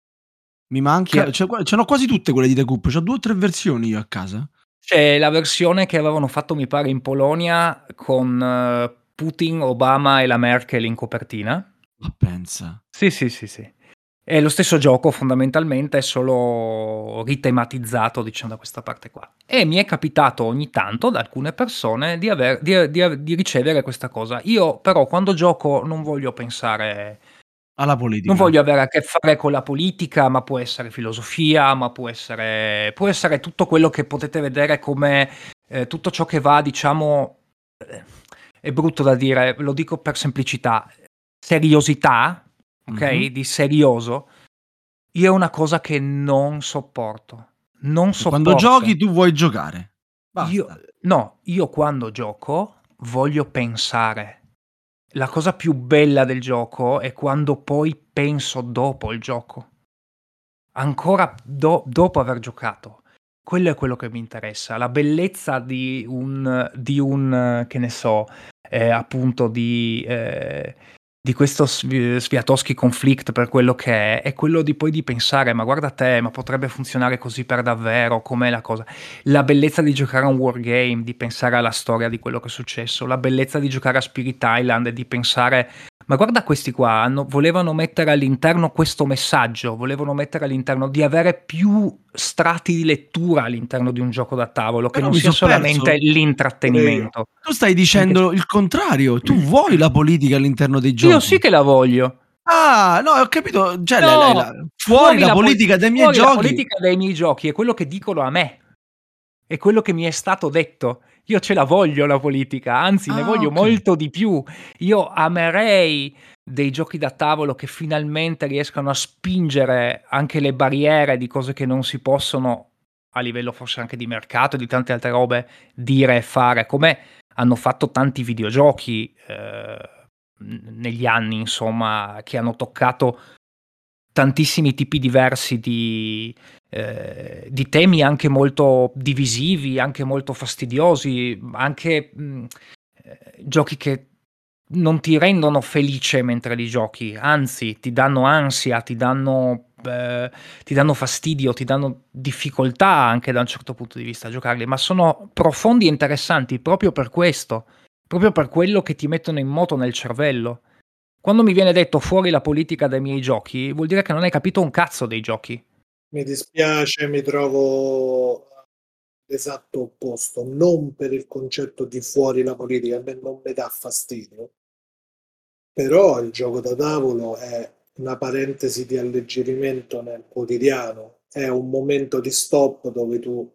S3: Mi manca. Ce n'ho quasi tutte quelle di The Coop. C'ho due o tre versioni io a casa.
S5: C'è la versione che avevano fatto, mi pare, in Polonia con eh, Putin, Obama e la Merkel in copertina.
S3: Ma pensa.
S5: Sì, sì, sì, sì. È lo stesso gioco fondamentalmente, è solo ritematizzato, diciamo, da questa parte qua. E mi è capitato ogni tanto da alcune persone di, aver- di- di- di ricevere questa cosa. Io però quando gioco non voglio pensare
S3: Alla politica.
S5: Non voglio avere a che fare con la politica, ma può essere filosofia, ma può essere, può essere tutto quello che potete vedere come eh, tutto ciò che va, diciamo, eh, è brutto da dire, lo dico per semplicità, seriosità, ok?
S3: Mhm.
S5: Di serioso, io è una cosa che non sopporto. Non sopporto.
S3: Quando giochi tu vuoi giocare. Basta.
S5: Io, no, io quando gioco voglio pensare. La cosa più bella del gioco è quando poi penso dopo il gioco. Ancora do- dopo aver giocato. Quello è quello che mi interessa. La bellezza di un, di un che ne so, eh, appunto di, eh, di questo Svi- Sviatowski conflict per quello che è, è quello di poi di pensare, ma guarda te, ma potrebbe funzionare così per davvero, com'è la cosa? La bellezza di giocare a un wargame, di pensare alla storia di quello che è successo, la bellezza di giocare a Spirit Island di pensare, ma guarda questi qua, hanno- volevano mettere all'interno questo messaggio, volevano mettere all'interno di avere più strati di lettura all'interno di un gioco da tavolo, che
S3: Però
S5: non sia solamente
S3: perso.
S5: l'intrattenimento.
S3: Tu stai dicendo il contrario. Tu vuoi la politica all'interno dei giochi.
S5: Io sì che la voglio.
S3: Ah, no, ho capito. Cioè,
S5: No,
S3: la- la- la- fuori, la,
S5: poli-
S3: politica dei miei
S5: fuori la
S3: giochi.
S5: politica dei miei giochi è quello che dicono a me. È quello che mi è stato detto. Io ce la voglio la politica, anzi ne
S3: Ah,
S5: voglio
S3: ok.
S5: molto di più. Io amerei dei giochi da tavolo che finalmente riescano a spingere anche le barriere di cose che non si possono a livello forse anche di mercato e di tante altre robe dire e fare, come hanno fatto tanti videogiochi eh, negli anni, insomma, che hanno toccato tantissimi tipi diversi di, eh, di temi anche molto divisivi, anche molto fastidiosi, anche mh, eh, giochi che non ti rendono felice mentre li giochi, anzi ti danno ansia, ti danno, eh, ti danno fastidio, ti danno difficoltà anche da un certo punto di vista a giocarli, ma sono profondi e interessanti proprio per questo, proprio per quello che ti mettono in moto nel cervello. Quando mi viene detto fuori la politica dai miei giochi, vuol dire che non hai capito un cazzo dei giochi.
S4: Mi dispiace, mi trovo l'esatto opposto, non per il concetto di fuori la politica, a me non mi dà fastidio, però il gioco da tavolo è una parentesi di alleggerimento nel quotidiano, è un momento di stop dove tu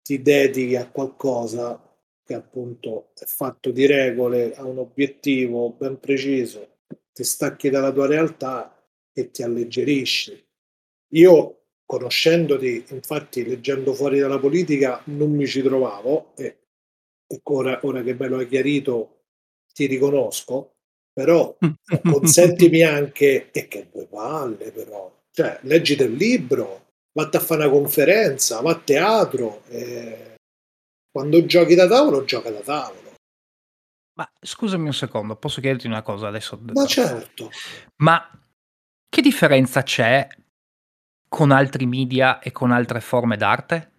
S4: ti dedichi a qualcosa che appunto è fatto di regole, ha un obiettivo ben preciso, ti stacchi dalla tua realtà e ti alleggerisci. Io, conoscendoti, infatti leggendo fuori dalla politica, non mi ci trovavo e, e ora, ora che me lo hai chiarito ti riconosco, però consentimi anche, e che due palle però, cioè leggiti il libro, vatti a fare una conferenza, va a teatro, eh, quando giochi da tavolo, gioca da tavolo.
S5: Ma scusami un secondo, posso chiederti una cosa adesso?
S4: Ma certo.
S5: Ma che differenza c'è con altri media e con altre forme d'arte?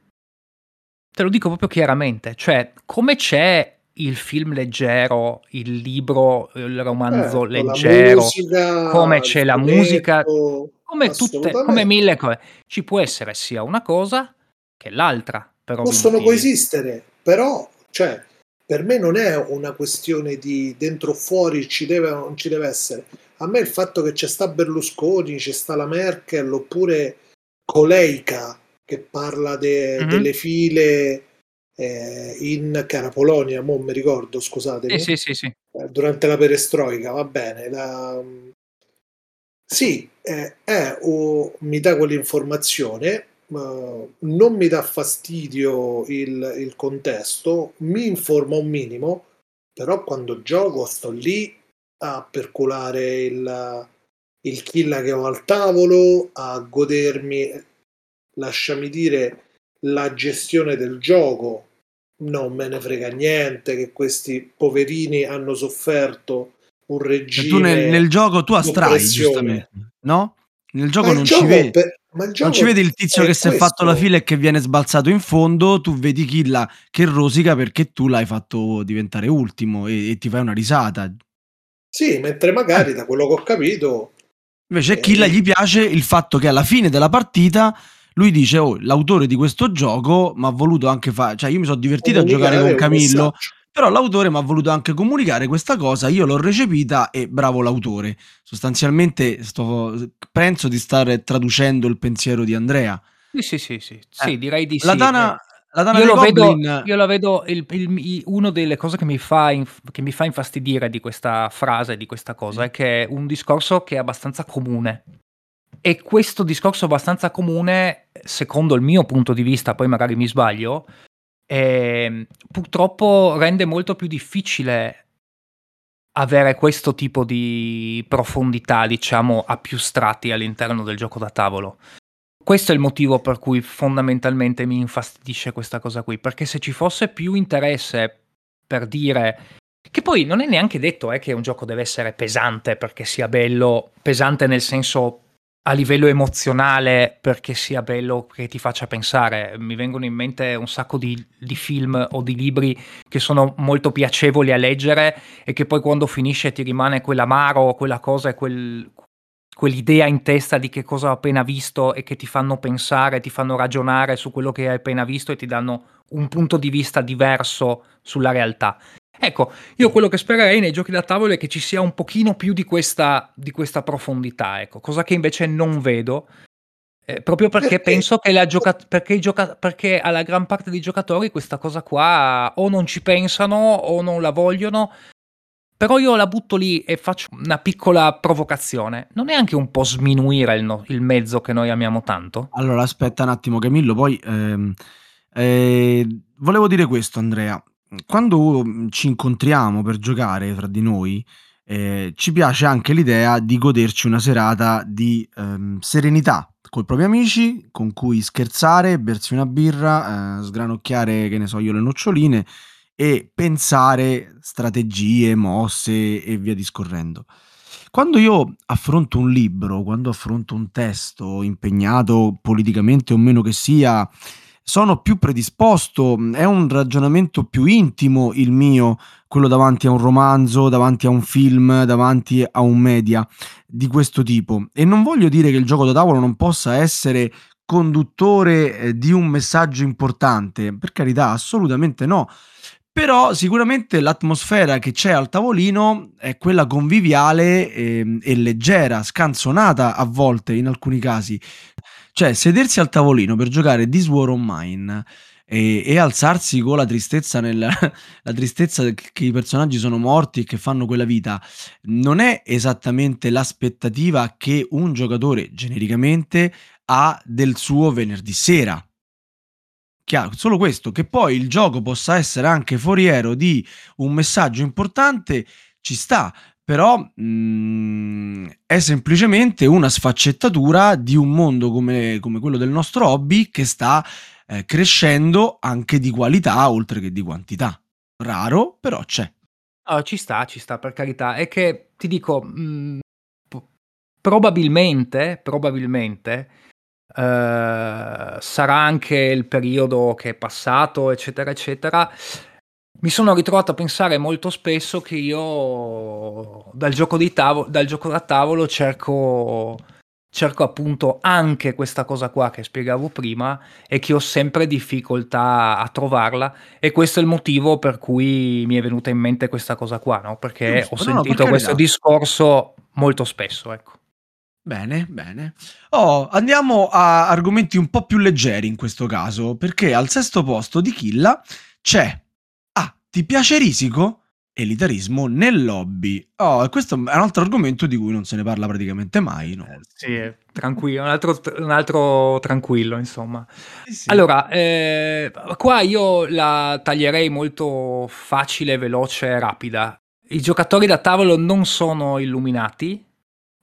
S5: Te lo dico proprio chiaramente, cioè come c'è il film leggero, il libro, il romanzo
S4: Eh,
S5: leggero,
S4: musica,
S5: come c'è la musica, come tutte, come mille cose. Ci può essere sia una cosa che l'altra,
S4: Possono
S5: motivi.
S4: coesistere, però, cioè, per me non è una questione di dentro o fuori ci deve o non ci deve essere. A me il fatto che c'è sta Berlusconi, c'è sta la Merkel, oppure Coleica che parla de-
S5: Mhm.
S4: delle file eh, in che era Polonia, mo mi ricordo, scusatemi,
S5: Sì, sì, sì, sì.
S4: eh, durante la perestroica, va bene. la- Sì, eh, è, o- mi dà quell'informazione, non mi dà fastidio il, il contesto, mi informa un minimo, però quando gioco sto lì a percolare il, il kill che ho al tavolo, a godermi, lasciami dire, la gestione del gioco. Non me ne frega niente che questi poverini hanno sofferto un
S3: Cioè,
S4: regime
S3: tu nel, nel gioco tu astrai, giustamente, no? Nel gioco
S4: Ma
S3: non
S4: gioco
S3: ci vedi.
S4: per- ma il
S3: Non ci vedi il tizio che si è fatto la fila e che viene sbalzato in fondo, tu vedi Killa che rosica perché tu l'hai fatto diventare ultimo e, e ti fai una risata.
S4: Sì, mentre magari da quello che ho capito
S3: Invece
S4: Eh,
S3: Killa
S4: eh.
S3: gli piace il fatto che alla fine della partita lui dice, oh, l'autore di questo gioco mi ha voluto anche fare, cioè io mi sono divertito a giocare con Camillo,
S4: messaggio.
S3: Però l'autore mi ha voluto anche comunicare questa cosa, io l'ho recepita e bravo l'autore. Sostanzialmente sto, penso di stare traducendo il pensiero di Andrea.
S5: Sì, sì, sì, sì, sì,
S3: Eh,
S5: direi di sì.
S3: La Dana,
S5: Eh,
S3: la Dana
S5: Io lo vedo, io la vedo il, il- uno delle cose che mi, fa inf- che mi fa infastidire di questa frase, di questa cosa, è che è un discorso che è abbastanza comune. E questo discorso abbastanza comune, secondo il mio punto di vista, poi magari mi sbaglio, ehm, purtroppo rende molto più difficile avere questo tipo di profondità, diciamo, a più strati all'interno del gioco da tavolo. Questo è il motivo per cui fondamentalmente mi infastidisce questa cosa qui, perché se ci fosse più interesse per dire che poi non è neanche detto eh, che un gioco deve essere pesante perché sia bello, pesante nel senso a livello emozionale perché sia bello che ti faccia pensare. Mi vengono in mente un sacco di, di film o di libri che sono molto piacevoli a leggere e che poi quando finisce ti rimane quell'amaro, quella cosa e quel, quell'idea in testa di che cosa ho appena visto e che ti fanno pensare, ti fanno ragionare su quello che hai appena visto e ti danno un punto di vista diverso sulla realtà. Ecco, io quello che spererei nei giochi da tavolo è che ci sia un pochino più di questa, di questa profondità, ecco, cosa che invece non vedo, eh, proprio perché
S4: Perché?
S5: penso che, la gioca- perché, gioca- perché alla gran parte dei giocatori questa cosa qua o non ci pensano o non la vogliono. Però io la butto lì e faccio una piccola provocazione. Non è anche un po' sminuire il, no- il mezzo che noi amiamo tanto?
S3: Allora, aspetta un attimo, Camillo. Poi ehm, eh, volevo dire questo, Andrea. Quando mm, ci incontriamo per giocare fra di noi, eh, ci piace anche l'idea di goderci una serata di ehm, serenità con i propri amici, con cui scherzare, bersi una birra, eh, sgranocchiare, che ne so io, le noccioline e pensare strategie, mosse e via discorrendo. Quando io affronto un libro, quando affronto un testo impegnato politicamente o meno che sia, sono più predisposto, è un ragionamento più intimo il mio, quello davanti a un romanzo, davanti a un film, davanti a un media di questo tipo. E non voglio dire che il gioco da tavolo non possa essere conduttore eh, di un messaggio importante, per carità, assolutamente no. però sicuramente l'atmosfera che c'è al tavolino è quella conviviale e, e leggera, scanzonata a volte in alcuni casi. Cioè, sedersi al tavolino per giocare This War on Mine e, e alzarsi con la tristezza, nel, la tristezza che i personaggi sono morti e che fanno quella vita, non è esattamente l'aspettativa che un giocatore genericamente ha del suo venerdì sera. Chiaro, solo questo, che poi il gioco possa essere anche foriero di un messaggio importante, ci sta, però mh, mhmm, è semplicemente una sfaccettatura di un mondo come, come quello del nostro hobby che sta eh, crescendo anche di qualità oltre che di quantità. Raro, però c'è.
S5: Oh, ci sta, ci sta, per carità. È che ti dico, mh, mhmm, probabilmente, probabilmente eh, sarà anche il periodo che è passato, eccetera, eccetera. Mi sono ritrovato a pensare molto spesso che io dal gioco, di tavolo, dal gioco da tavolo cerco cerco appunto anche questa cosa qua che spiegavo prima e che ho sempre difficoltà a trovarla e questo è il motivo per cui mi è venuta in mente questa cosa qua, no? Perché Giusto, ho sentito no, questo discorso molto spesso, ecco.
S3: Bene, bene. Oh, andiamo a argomenti un po' più leggeri in questo caso, perché al sesto posto di Killa c'è ti piace Risico? elitarismo nel lobby. Oh, questo è un altro argomento di cui non se ne parla praticamente mai. No?
S5: Eh, sì, tranquillo, un altro, un altro tranquillo, insomma. Sì, sì. Allora, eh, qua io la taglierei molto facile, veloce e rapida. I giocatori da tavolo non sono illuminati,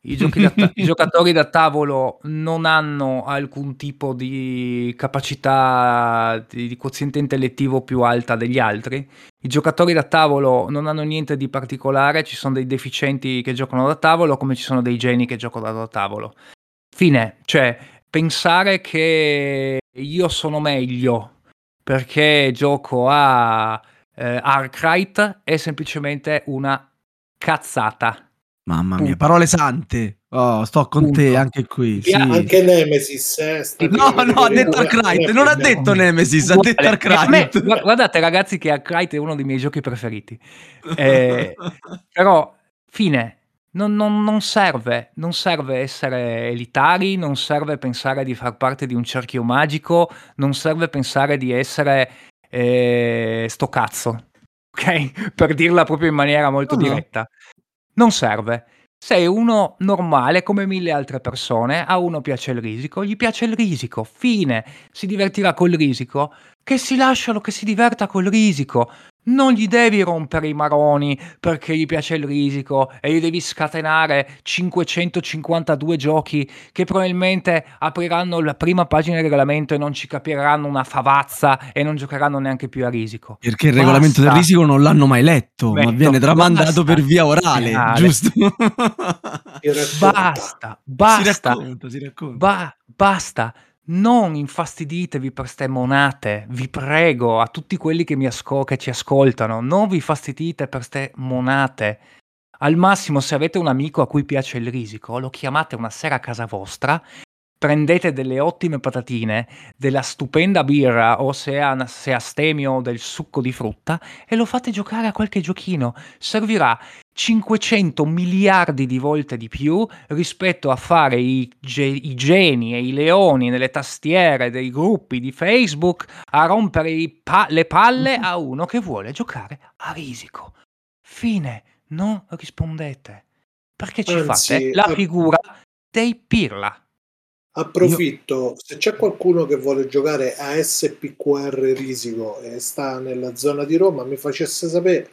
S5: i, ta- I, giocatori da tavolo non hanno alcun tipo di capacità di, di, quoziente intellettivo più alta degli altri. I giocatori da tavolo non hanno niente di particolare, ci sono dei deficienti che giocano da tavolo come ci sono dei geni che giocano da tavolo. Fine, cioè pensare che io sono meglio perché gioco a eh, Arkwright è semplicemente una cazzata
S3: Mamma mia, parole sante. Oh, sto con Punto. te anche qui. Sì.
S4: Anche Nemesis. Eh,
S3: no, no, ha detto Arkwright. Non ha detto Nemesis, ha detto Arkwright.
S5: Guardate, ragazzi, che Arkwright è uno dei miei giochi preferiti. Eh, però, fine. Non, non, non, serve, non serve essere elitari, non serve pensare di far parte di un cerchio magico, non serve pensare di essere eh, sto cazzo, ok? Per dirla proprio in maniera molto no, diretta. No. Non serve. Sei uno normale come mille altre persone, a uno piace il risico, gli piace il risico, fine, si divertirà col risico, che si lasciano che si diverta col risico. Non gli devi rompere i maroni perché gli piace il risico e gli devi scatenare 552 giochi che probabilmente apriranno la prima pagina del regolamento e non ci capiranno una favazza e non giocheranno neanche più a risico.
S3: Perché il basta. regolamento del risico non l'hanno mai letto, Metto, ma viene tramandato per via orale, Finale. giusto?
S5: basta, basta. Si racconta, si racconta. Ba- basta non infastiditevi per ste monate, vi prego, a tutti quelli che, asco- che ci ascoltano, non vi fastidite per ste monate. Al massimo, se avete un amico a cui piace il risico, lo chiamate una sera a casa vostra prendete delle ottime patatine, della stupenda birra o se ha, se ha stemio del succo di frutta e lo fate giocare a qualche giochino. Servirà 500 miliardi di volte di più rispetto a fare i, ge- i geni e i leoni nelle tastiere dei gruppi di Facebook a rompere pa- le palle a uno che vuole giocare a risico. Fine, non rispondete. Perché ci Anzi, fate la figura dei pirla.
S4: Approfitto, Io... se c'è qualcuno che vuole giocare a SPQR Risico e sta nella zona di Roma, mi facesse sapere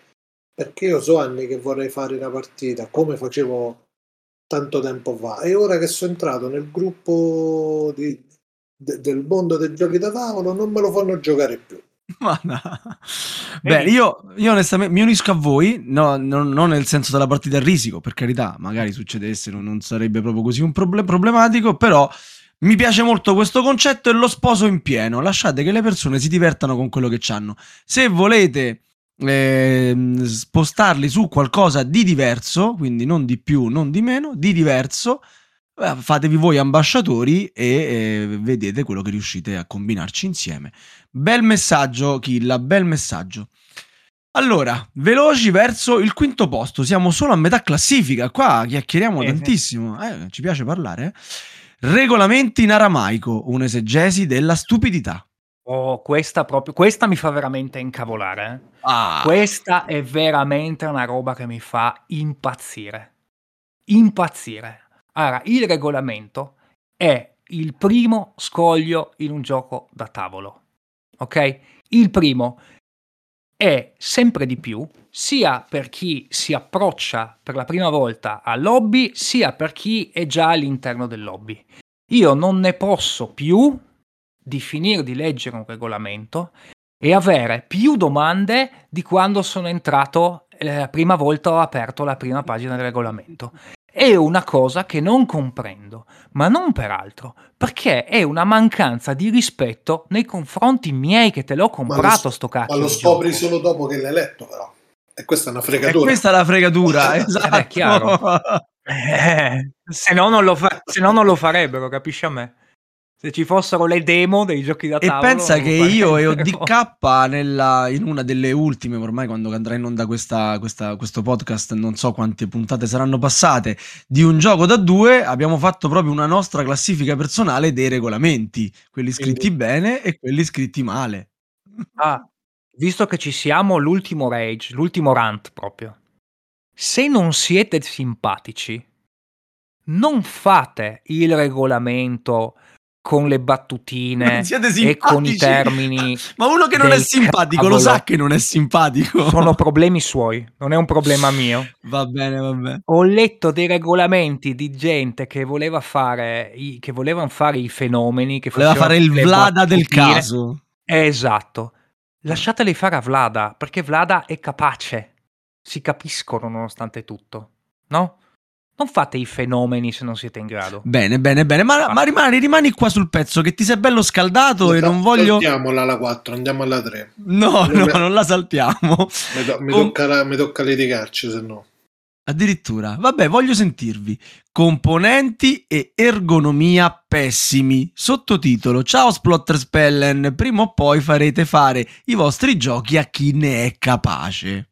S4: perché io so anni che vorrei fare una partita come facevo tanto tempo fa e ora che sono entrato nel gruppo di, de, del mondo dei giochi da tavolo non me lo fanno giocare più.
S3: Ma no. Beh, io, io, onestamente mi unisco a voi, no, no, non nel senso della partita a risico, per carità, magari succedesse, non, non sarebbe proprio così un proble- problematico, però mi piace molto questo concetto e lo sposo in pieno. Lasciate che le persone si divertano con quello che hanno. Se volete eh, spostarli su qualcosa di diverso, quindi non di più, non di meno, di diverso, eh, fatevi voi ambasciatori e eh, vedete quello che riuscite a combinarci insieme. Bel messaggio, Killa, bel messaggio. Allora, veloci verso il quinto posto, siamo solo a metà classifica, qua chiacchieriamo
S5: sì.
S3: tantissimo, eh, ci piace parlare. eh. Regolamenti in aramaico, un'esegesi della stupidità.
S5: Oh, questa proprio, questa mi fa veramente incavolare. eh.
S3: Ah,
S5: Questa è veramente una roba che mi fa impazzire. Impazzire. Allora, il regolamento è il primo scoglio in un gioco da tavolo. Ok? Il primo è sempre di più, sia per chi si approccia per la prima volta al lobby, sia per chi è già all'interno del lobby. Io non ne posso più di finire di leggere un regolamento e avere più domande di quando sono entrato eh, la prima volta ho aperto la prima pagina del regolamento. È una cosa che non comprendo, ma non per altro, perché è una mancanza di rispetto nei confronti miei che te l'ho comprato sto cazzo.
S4: Ma lo scopri
S5: gioco.
S4: solo dopo che l'hai letto, però. E questa è una
S3: e
S4: fregatura.
S3: questa è la fregatura,
S4: Eh,
S3: esatto.
S5: è chiaro. Eh, se no non lo fa- se no non lo farebbero, capisci a me? Se ci fossero le demo dei giochi da
S3: E
S5: tavolo.
S3: pensa che io e. ODK nella- in una delle ultime, ormai quando andrà in onda questa- questa- questo podcast, non so quante puntate saranno passate, di un gioco da due, abbiamo fatto proprio una nostra classifica personale dei regolamenti, quelli scritti bene e quelli scritti male.
S5: Ah, visto che ci siamo, l'ultimo rage, l'ultimo rant proprio. Se non siete simpatici, non fate il regolamento con le battutine e con i termini.
S3: Ma uno che non è
S5: del
S3: simpatico lo
S5: cavolo.
S3: sa che non è simpatico.
S5: Sono problemi suoi, non è un problema mio.
S3: Va bene, va bene.
S5: Ho letto dei regolamenti di gente che voleva fare i, che volevano fare i fenomeni, che
S3: Voleva fare il Vlada del
S5: battutine.
S3: caso.
S5: Esatto. Lasciateli fare a Vlada, perché Vlada è capace. Si capiscono nonostante tutto, no? Non fate i fenomeni se non siete in grado.
S3: Bene, bene, bene. Ma, ma rimani, rimani qua sul pezzo che ti sei bello scaldato e non voglio...
S4: Saltiamola alla 4, andiamo alla 3.
S3: No, no, non la saltiamo.
S4: Mi, to- mi tocca, la- mi tocca litigarci, se no.
S3: Addirittura. Vabbè, voglio sentirvi. Componenti e ergonomia pessimi. Sottotitolo: Ciao Splotter Spellen, prima o poi farete fare i vostri giochi a chi ne è capace.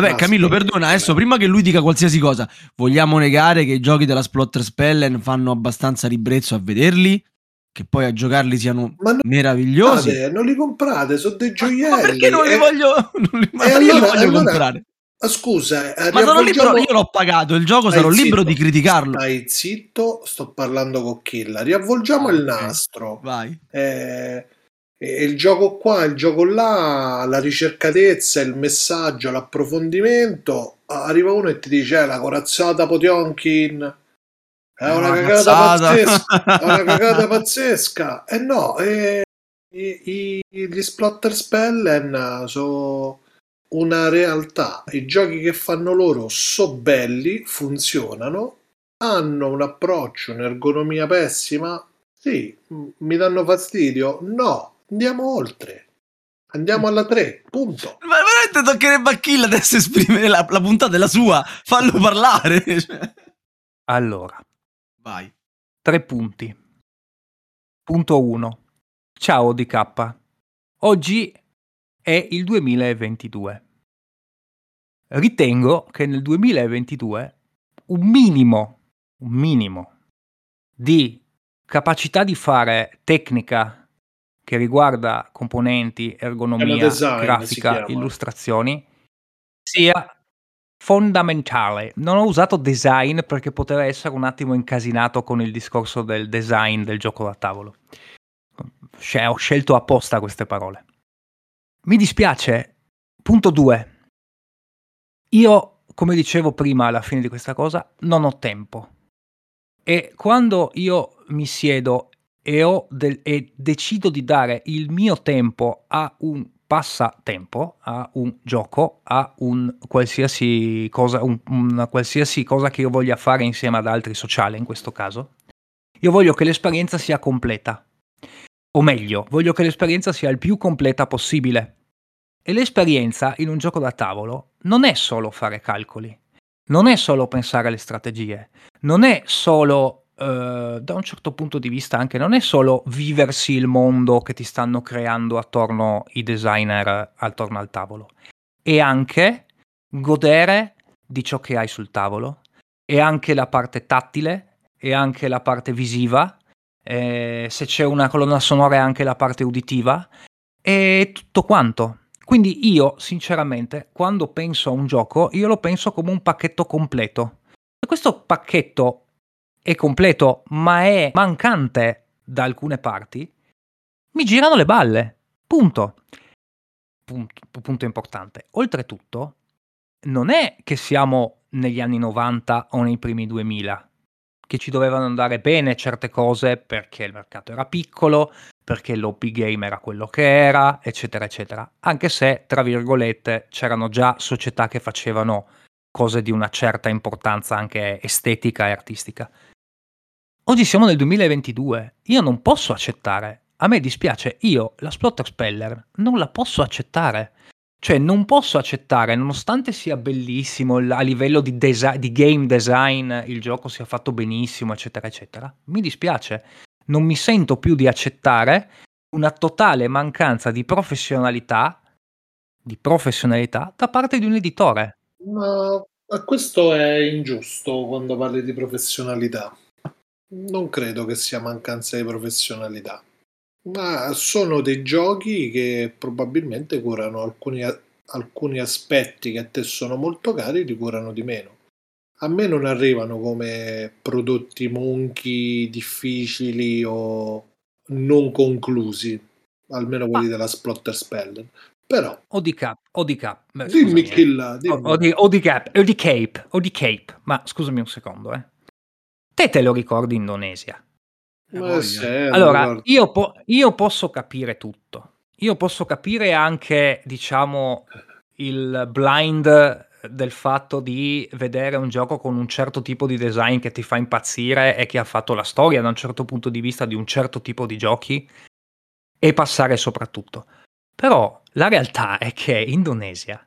S3: Vabbè,
S4: Ah,
S3: Camillo,
S4: sì.
S3: perdona, adesso prima che lui dica qualsiasi cosa, vogliamo negare che i giochi della Splotter Spellen fanno abbastanza ribrezzo a vederli? Che poi a giocarli siano
S4: Ma non,
S3: meravigliosi?
S4: comprate, non li comprate, sono dei gioielli.
S3: Ma perché non li
S4: Eh,
S3: voglio, non li, ma
S4: e
S3: perché li
S4: allora-
S3: voglio
S4: allora-
S3: comprare?
S4: ah, scusa, eh,
S3: Ma sarò libero, io l'ho pagato il gioco, sarò libero
S4: zitto.
S3: di criticarlo.
S4: Stai zitto, sto parlando con Killa. Riavvolgiamo
S3: Ah,
S4: il nastro.
S3: Vai.
S4: Eh, e il gioco qua, il gioco là, la ricercatezza, il messaggio, l'approfondimento. Arriva uno e ti dice: "Eh, la corazzata Potionkin è una, cagata
S3: cazzata.
S4: pazzesca. È una cagata pazzesca. E no, eh, i- i- gli Splotter Spellen sono una realtà. I giochi che fanno loro so belli, funzionano, hanno un approccio, un'ergonomia pessima. Sì, mi danno fastidio. No, andiamo oltre. Andiamo alla 3, punto.
S3: Ma veramente toccherebbe a Kill adesso esprimere la, la puntata della sua, fallo parlare.
S5: Allora,
S3: Vai.
S5: tre punti. Punto 1. Ciao DK. Oggi è il 2022. Ritengo che nel 2022 un minimo, un minimo di capacità di fare tecnica che riguarda componenti, ergonomia,
S4: design, si
S5: grafica, illustrazioni sia fondamentale. Non ho usato design perché poteva essere un attimo incasinato con il discorso del design del gioco da tavolo. Sce- ho scelto apposta queste parole. Mi dispiace. Punto 2. Io, come dicevo prima alla fine di questa cosa, non ho tempo. E quando io mi siedo e, del- e decido di dare il mio tempo a un passatempo, a un gioco, a un qualsiasi cosa, un- una qualsiasi cosa che io voglia fare insieme ad altri sociali in questo caso, io voglio che l'esperienza sia completa. O meglio, voglio che l'esperienza sia il più completa possibile. E l'esperienza in un gioco da tavolo non è solo fare calcoli, non è solo pensare alle strategie, non è solo, eh, da un certo punto di vista anche, non è solo viversi il mondo che ti stanno creando attorno i designer attorno al tavolo. e anche godere di ciò che hai sul tavolo, e anche la parte tattile, e anche la parte visiva, eh, se c'è una colonna sonora è anche la parte uditiva, e tutto quanto. Quindi io, sinceramente, quando penso a un gioco, io lo penso come un pacchetto completo. Se questo pacchetto è completo, ma è mancante da alcune parti, mi girano le balle. Punto. Punto, punto importante. Oltretutto, non è che siamo negli anni 90 o nei primi 2000, che ci dovevano andare bene certe cose perché il mercato era piccolo, perché l'hobby game era quello che era, eccetera, eccetera. Anche se, tra virgolette, c'erano già società che facevano cose di una certa importanza anche estetica e artistica. Oggi siamo nel 2022, io non posso accettare, a me dispiace, io la Splotter Speller non la posso accettare. Cioè, non posso accettare, nonostante sia bellissimo a livello di, desi- di game design, il gioco sia fatto benissimo, eccetera, eccetera. Mi dispiace non mi sento più di accettare una totale mancanza di professionalità, di professionalità da parte di un editore.
S4: Ma questo è ingiusto quando parli di professionalità. Non credo che sia mancanza di professionalità, ma sono dei giochi che probabilmente curano alcuni, alcuni aspetti che a te sono molto cari, li curano di meno a me non arrivano come prodotti monchi difficili o non conclusi, almeno quelli ah. della Splotter Spell. Però
S5: o di cap, o di cap.
S4: Beh, dimmi chi là,
S5: dimmi. O, o, di, o di cap, o di cape, o di cape. Ma scusami un secondo, eh. Te te lo ricordi Indonesia?
S4: Sì,
S5: allora, io, po- io posso capire tutto. Io posso capire anche, diciamo, il blind del fatto di vedere un gioco con un certo tipo di design che ti fa impazzire e che ha fatto la storia da un certo punto di vista di un certo tipo di giochi e passare soprattutto. Però la realtà è che Indonesia,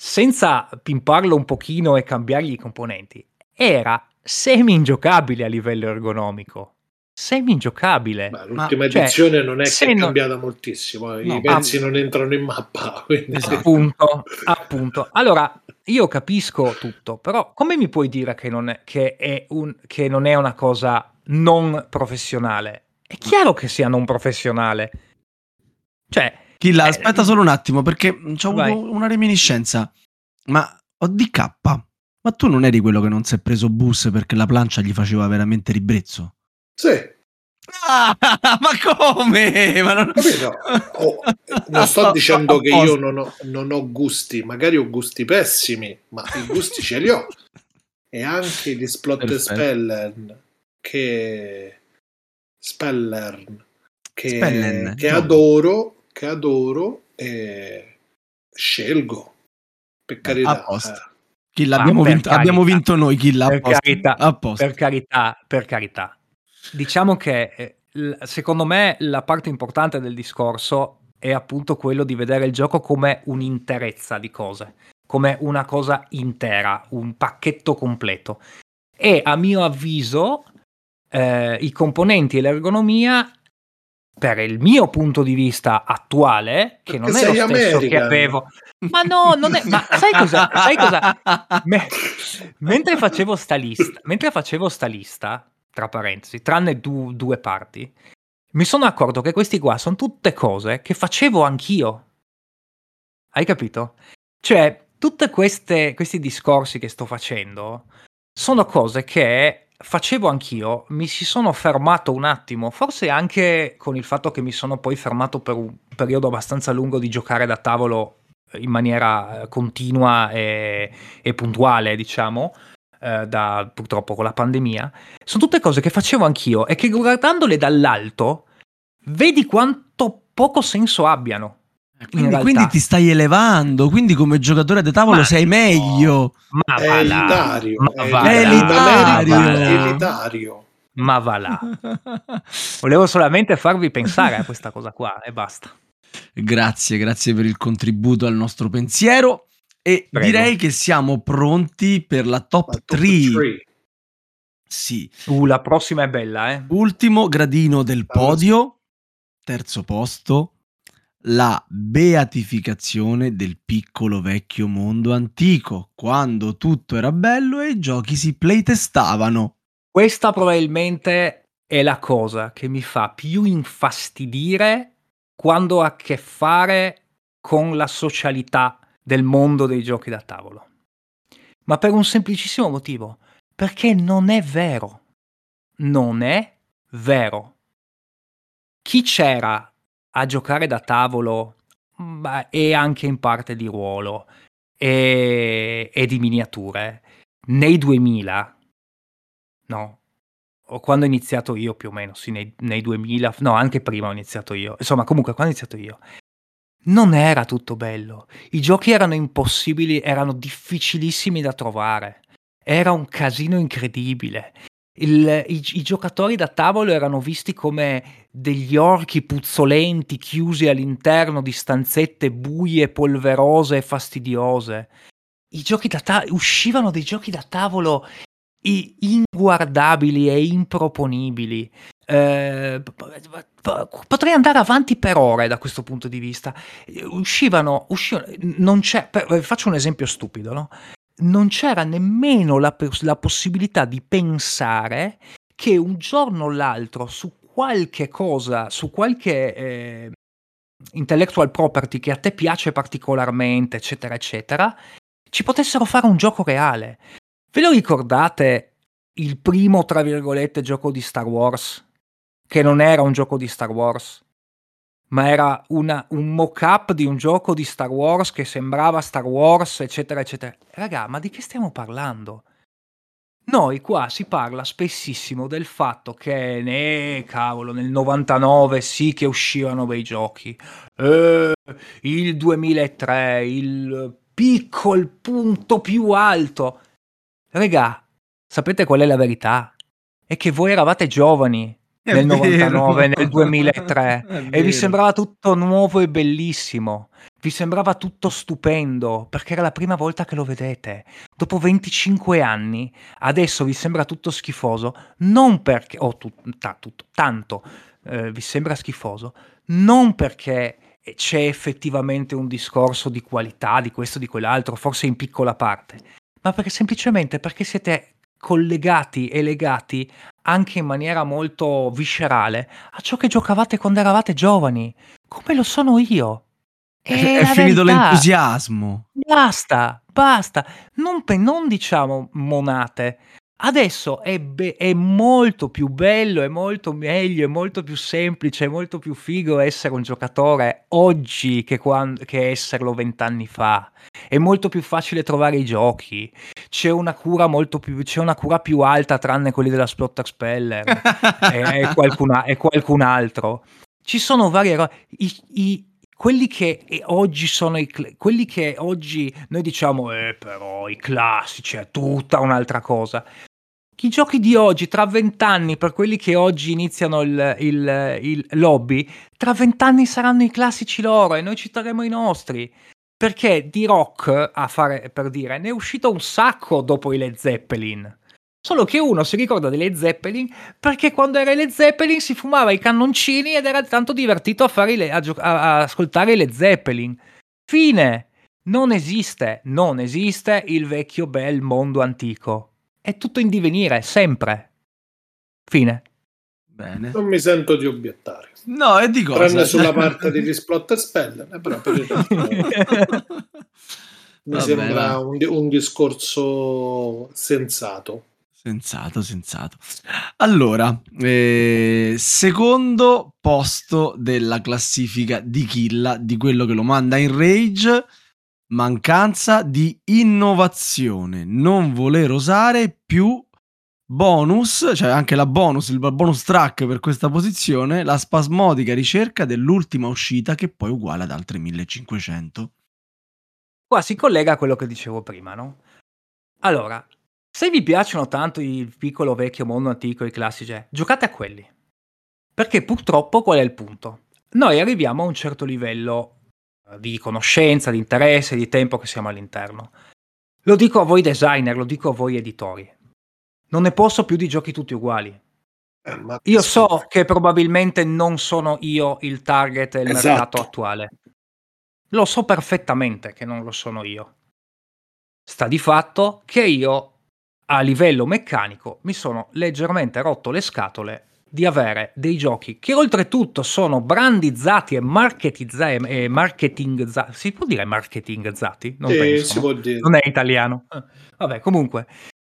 S5: senza pimparlo un pochino e cambiargli i componenti, era semi ingiocabile a livello ergonomico semi ingiocabile.
S4: Beh, l'ultima Ma, cioè, edizione cioè, non è che è cambiata non... moltissimo, no, i pezzi ah, non entrano in mappa. Quindi...
S5: Appunto, appunto. Allora, io capisco tutto, però come mi puoi dire che non è, che è, un, che non è una cosa non professionale? È chiaro che sia non professionale. Cioè...
S3: Killa, eh, aspetta solo un attimo, perché ho avuto una reminiscenza. Ma ODK, ma tu non eri quello che non si è preso bus perché la plancia gli faceva veramente ribrezzo?
S4: Sì.
S3: Ah, ma come? Ma non...
S4: Oh, non sto dicendo che io non ho, non ho, gusti, magari ho gusti pessimi, ma i gusti ce li ho. E anche gli Splot Spellern che Spellern che, Spellen, che no. adoro, che adoro e scelgo. Per carità.
S3: Eh. Chi l'abbiamo vinto, abbiamo vinto noi, l'ha
S5: per carità, per carità, per carità. Diciamo che eh, secondo me la parte importante del discorso è appunto quello di vedere il gioco come un'interezza di cose, come una cosa intera, un pacchetto completo. E a mio avviso eh, i componenti e l'ergonomia, per il mio punto di vista attuale, che non è lo stesso American. che avevo... Ma no, non è... Ma sai cosa? Sai cosa? Me... mentre facevo sta lista, mentre facevo sta lista, tra parentesi, tranne du- due parti, mi sono accorto che questi qua sono tutte cose che facevo anch'io. Hai capito? Cioè, tutti questi discorsi che sto facendo sono cose che facevo anch'io, mi si sono fermato un attimo, forse anche con il fatto che mi sono poi fermato per un periodo abbastanza lungo di giocare da tavolo in maniera continua e, e puntuale, diciamo, eh, da, purtroppo con la pandemia, sono tutte cose che facevo anch'io e che guardandole dall'alto vedi quanto poco senso abbiano.
S3: Eh, quindi, quindi, ti stai elevando, quindi come giocatore da tavolo ma sei meglio.
S5: No, ma è elitario,
S4: ma è elitario. elitario.
S5: Ma va là. Volevo solamente farvi pensare a questa cosa qua e basta.
S3: Grazie, grazie per il contributo al nostro pensiero. E Prego. direi che siamo pronti per la top 3. Sì.
S5: Uh, la prossima è bella, eh.
S3: Ultimo gradino del podio, terzo posto, la beatificazione del piccolo vecchio mondo antico, quando tutto era bello e i giochi si playtestavano.
S5: Questa probabilmente è la cosa che mi fa più infastidire quando ho a che fare con la socialità del mondo dei giochi da tavolo. Ma per un semplicissimo motivo, perché non è vero. Non è vero. Chi c'era a giocare da tavolo beh, e anche in parte di ruolo e, e di miniature nei 2000, no, o quando ho iniziato io più o meno, sì, nei, nei 2000, no, anche prima ho iniziato io, insomma, comunque quando ho iniziato io, non era tutto bello. I giochi erano impossibili, erano difficilissimi da trovare. Era un casino incredibile. Il, i, I giocatori da tavolo erano visti come degli orchi puzzolenti chiusi all'interno di stanzette buie, polverose e fastidiose. I giochi da tavolo uscivano dei giochi da tavolo inguardabili e improponibili. Eh, potrei andare avanti per ore da questo punto di vista. Uscivano, uscivano non c'è, per, faccio un esempio stupido, no? Non c'era nemmeno la, la possibilità di pensare che un giorno o l'altro su qualche cosa, su qualche eh, intellectual property che a te piace particolarmente, eccetera, eccetera, ci potessero fare un gioco reale. Ve lo ricordate il primo, tra virgolette, gioco di Star Wars? Che non era un gioco di Star Wars, ma era una, un mock-up di un gioco di Star Wars che sembrava Star Wars, eccetera, eccetera. Raga, ma di che stiamo parlando? Noi qua si parla spessissimo del fatto che, ne, cavolo, nel 99 sì che uscivano bei giochi. Eh, il 2003, il picco, il punto più alto. Regà, sapete qual è la verità? È che voi eravate giovani è nel vero. 99, nel 2003 e vi sembrava tutto nuovo e bellissimo. Vi sembrava tutto stupendo perché era la prima volta che lo vedete. Dopo 25 anni, adesso vi sembra tutto schifoso, non perché, oh, tu, ta, tutto, tanto eh, vi sembra schifoso, non perché c'è effettivamente un discorso di qualità, di questo, di quell'altro, forse in piccola parte, ma perché semplicemente perché siete collegati e legati anche in maniera molto viscerale a ciò che giocavate quando eravate giovani, come lo sono io.
S3: È, è finito verità. l'entusiasmo.
S5: Basta, basta. Non, non diciamo monate, Adesso è, be- è, molto più bello, è molto meglio, è molto più semplice, è molto più figo essere un giocatore oggi che, quando- che esserlo vent'anni fa. È molto più facile trovare i giochi. C'è una cura molto più, c'è una cura più alta, tranne quelli della Splotter Speller e, e, qualcun, e, qualcun, altro. Ci sono varie robe. I, i, quelli che oggi sono i quelli che oggi noi diciamo eh però i classici è tutta un'altra cosa i giochi di oggi, tra vent'anni, per quelli che oggi iniziano il, il, il lobby, tra vent'anni saranno i classici loro e noi ci terremo i nostri. Perché di rock, a fare per dire, ne è uscito un sacco dopo i Led Zeppelin. Solo che uno si ricorda dei Led Zeppelin perché quando era i Led Zeppelin si fumava i cannoncini ed era tanto divertito a, le, a, gio- a, a ascoltare i Led Zeppelin. Fine. Non esiste, non esiste il vecchio bel mondo antico è tutto in divenire, sempre. Fine.
S4: Bene. Non mi sento di obiettare.
S3: No, e di cosa?
S4: Tranne sulla parte di Splotter Speller, eh, però per mi Vabbè, sembra un, un, discorso sensato.
S3: Sensato, sensato. Allora, eh, secondo posto della classifica di Killa, di quello che lo manda in rage, mancanza di innovazione, non voler usare più bonus, cioè anche la bonus, il bonus track per questa posizione, la spasmodica ricerca dell'ultima uscita che poi è uguale ad altre 1500.
S5: Qua si collega a quello che dicevo prima, no? Allora, se vi piacciono tanto il piccolo vecchio mondo antico, i classici, eh, giocate a quelli. Perché purtroppo qual è il punto? Noi arriviamo a un certo livello di conoscenza, di interesse, di tempo che siamo all'interno. Lo dico a voi designer, lo dico a voi editori. Non ne posso più di giochi tutti uguali.
S4: Eh,
S5: Io so che probabilmente non sono io il target del
S4: Esatto.
S5: mercato attuale. Lo so perfettamente che non lo sono io. Sta di fatto che io, a livello meccanico, mi sono leggermente rotto le scatole di avere dei giochi che oltretutto sono brandizzati e marketizzati. E marketingizzati. Si può dire marketingizzati? Non
S4: Sì,
S5: penso.
S4: si
S5: no?
S4: può dire.
S5: Non è italiano. Eh, Vabbè, comunque,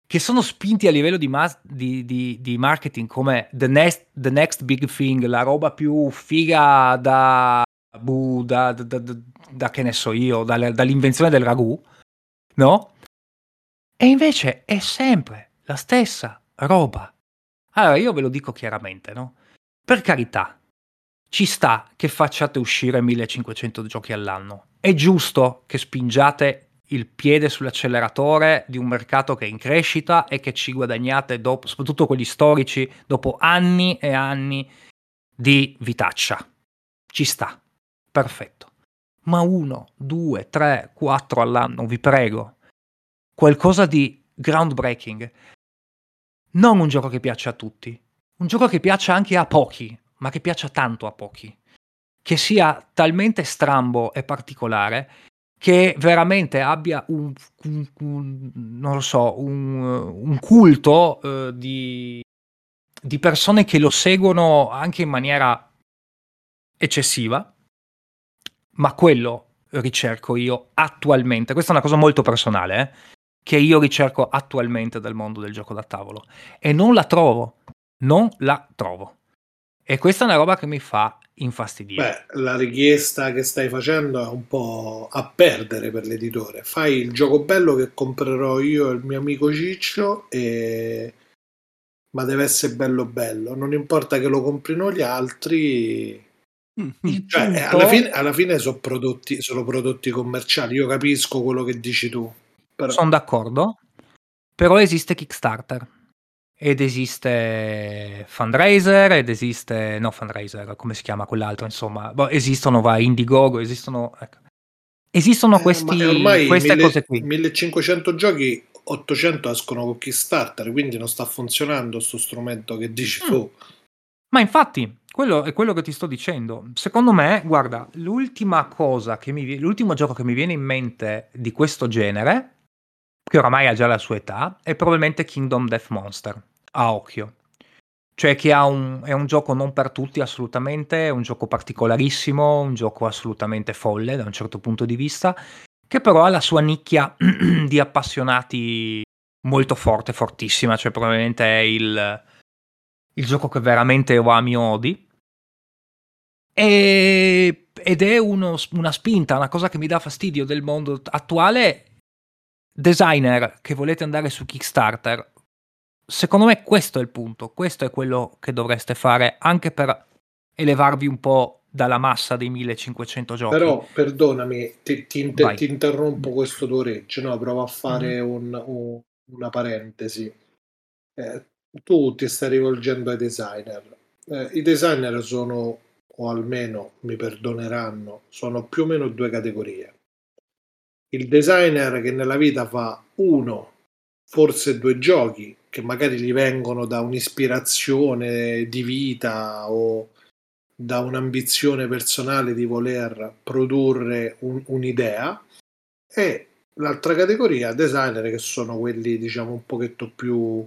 S5: che sono spinti a livello di, mas- di- di- di marketing come the next, the next big thing, la roba più figa da, boh, da, da- da- che ne so io, dal- dall'invenzione del ragù, no? E invece è sempre la stessa roba. Allora, io ve lo dico chiaramente, no? Per carità, ci sta che facciate uscire 1500 giochi all'anno. È giusto che spingiate il piede sull'acceleratore di un mercato che è in crescita e che ci guadagnate dopo, soprattutto quelli storici, dopo anni e anni di vitaccia. Ci sta. Perfetto. Ma uno, due, tre, quattro all'anno, vi prego. Qualcosa di groundbreaking. Non un gioco che piaccia a tutti. Un gioco che piaccia anche a pochi, ma che piaccia tanto a pochi. Che sia talmente strambo e particolare che veramente abbia un, un- un- so, un culto eh, di, di persone che lo seguono anche in maniera eccessiva, ma quello ricerco io attualmente. Questa è una cosa molto personale, eh, che io ricerco attualmente dal mondo del gioco da tavolo e non la trovo, non la trovo. E questa è una roba che mi fa infastidire.
S4: Beh, la richiesta che stai facendo è un po' a perdere per l'editore. Fai il gioco bello che comprerò io e il mio amico Ciccio, e... ma deve essere bello bello. Non importa che lo comprino gli altri.
S5: Il
S4: Cioè, eh, alla fine, alla fine sono prodotti, sono prodotti commerciali. Io capisco quello che dici tu. Però...
S5: Sono d'accordo, però esiste Kickstarter ed esiste Fundraiser ed esiste, no Fundraiser, come si chiama quell'altro, insomma, Boh, esistono va Indiegogo, esistono, ecco. esistono
S4: Eh,
S5: questi,
S4: ma ormai
S5: queste
S4: mille-
S5: cose qui.
S4: 1500 giochi, 800 escono con Kickstarter, quindi non sta funzionando sto strumento che dici
S5: Mm.
S4: tu.
S5: Ma infatti, quello è quello che ti sto dicendo. Secondo me, guarda, l'ultima cosa che mi l'ultimo gioco che mi viene in mente di questo genere, che oramai ha già la sua età, è probabilmente Kingdom Death Monster, a occhio. Cioè che un, è un gioco non per tutti assolutamente, è un gioco particolarissimo, un gioco assolutamente folle da un certo punto di vista, che però ha la sua nicchia di appassionati molto forte, fortissima, cioè probabilmente è il, il gioco che veramente o ami o odi. E- ed è uno- una spinta, una cosa che mi dà fastidio del mondo attuale. Designer che volete andare su Kickstarter, secondo me questo è il punto, questo è quello che dovreste fare anche per elevarvi un po' dalla massa dei 1500 giochi.
S4: Però, perdonami, ti, ti inter- ti interrompo questo tuo regge, no? Provo a fare
S5: Mm-hmm.
S4: un- un- una parentesi. Eh, tu ti stai rivolgendo ai designer. Eh, I designer sono, o almeno mi perdoneranno, sono più o meno due categorie. Il designer che nella vita fa uno, forse due giochi, che magari gli vengono da un'ispirazione di vita o da un'ambizione personale di voler produrre un- un'idea e l'altra categoria designer che sono quelli diciamo un pochetto più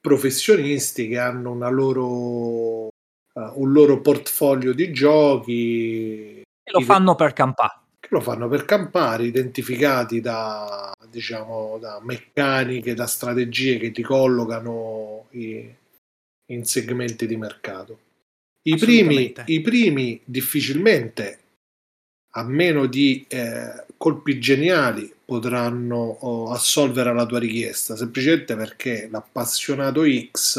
S4: professionisti che hanno una loro eh, un loro portfolio di giochi
S5: E lo fanno per campà.
S4: Lo fanno per campare, identificati da, diciamo, da meccaniche, da strategie che ti collocano i- in segmenti di mercato. I primi. I primi difficilmente, a meno di eh, colpi geniali, potranno oh, assolvere alla tua richiesta, semplicemente perché l'appassionato X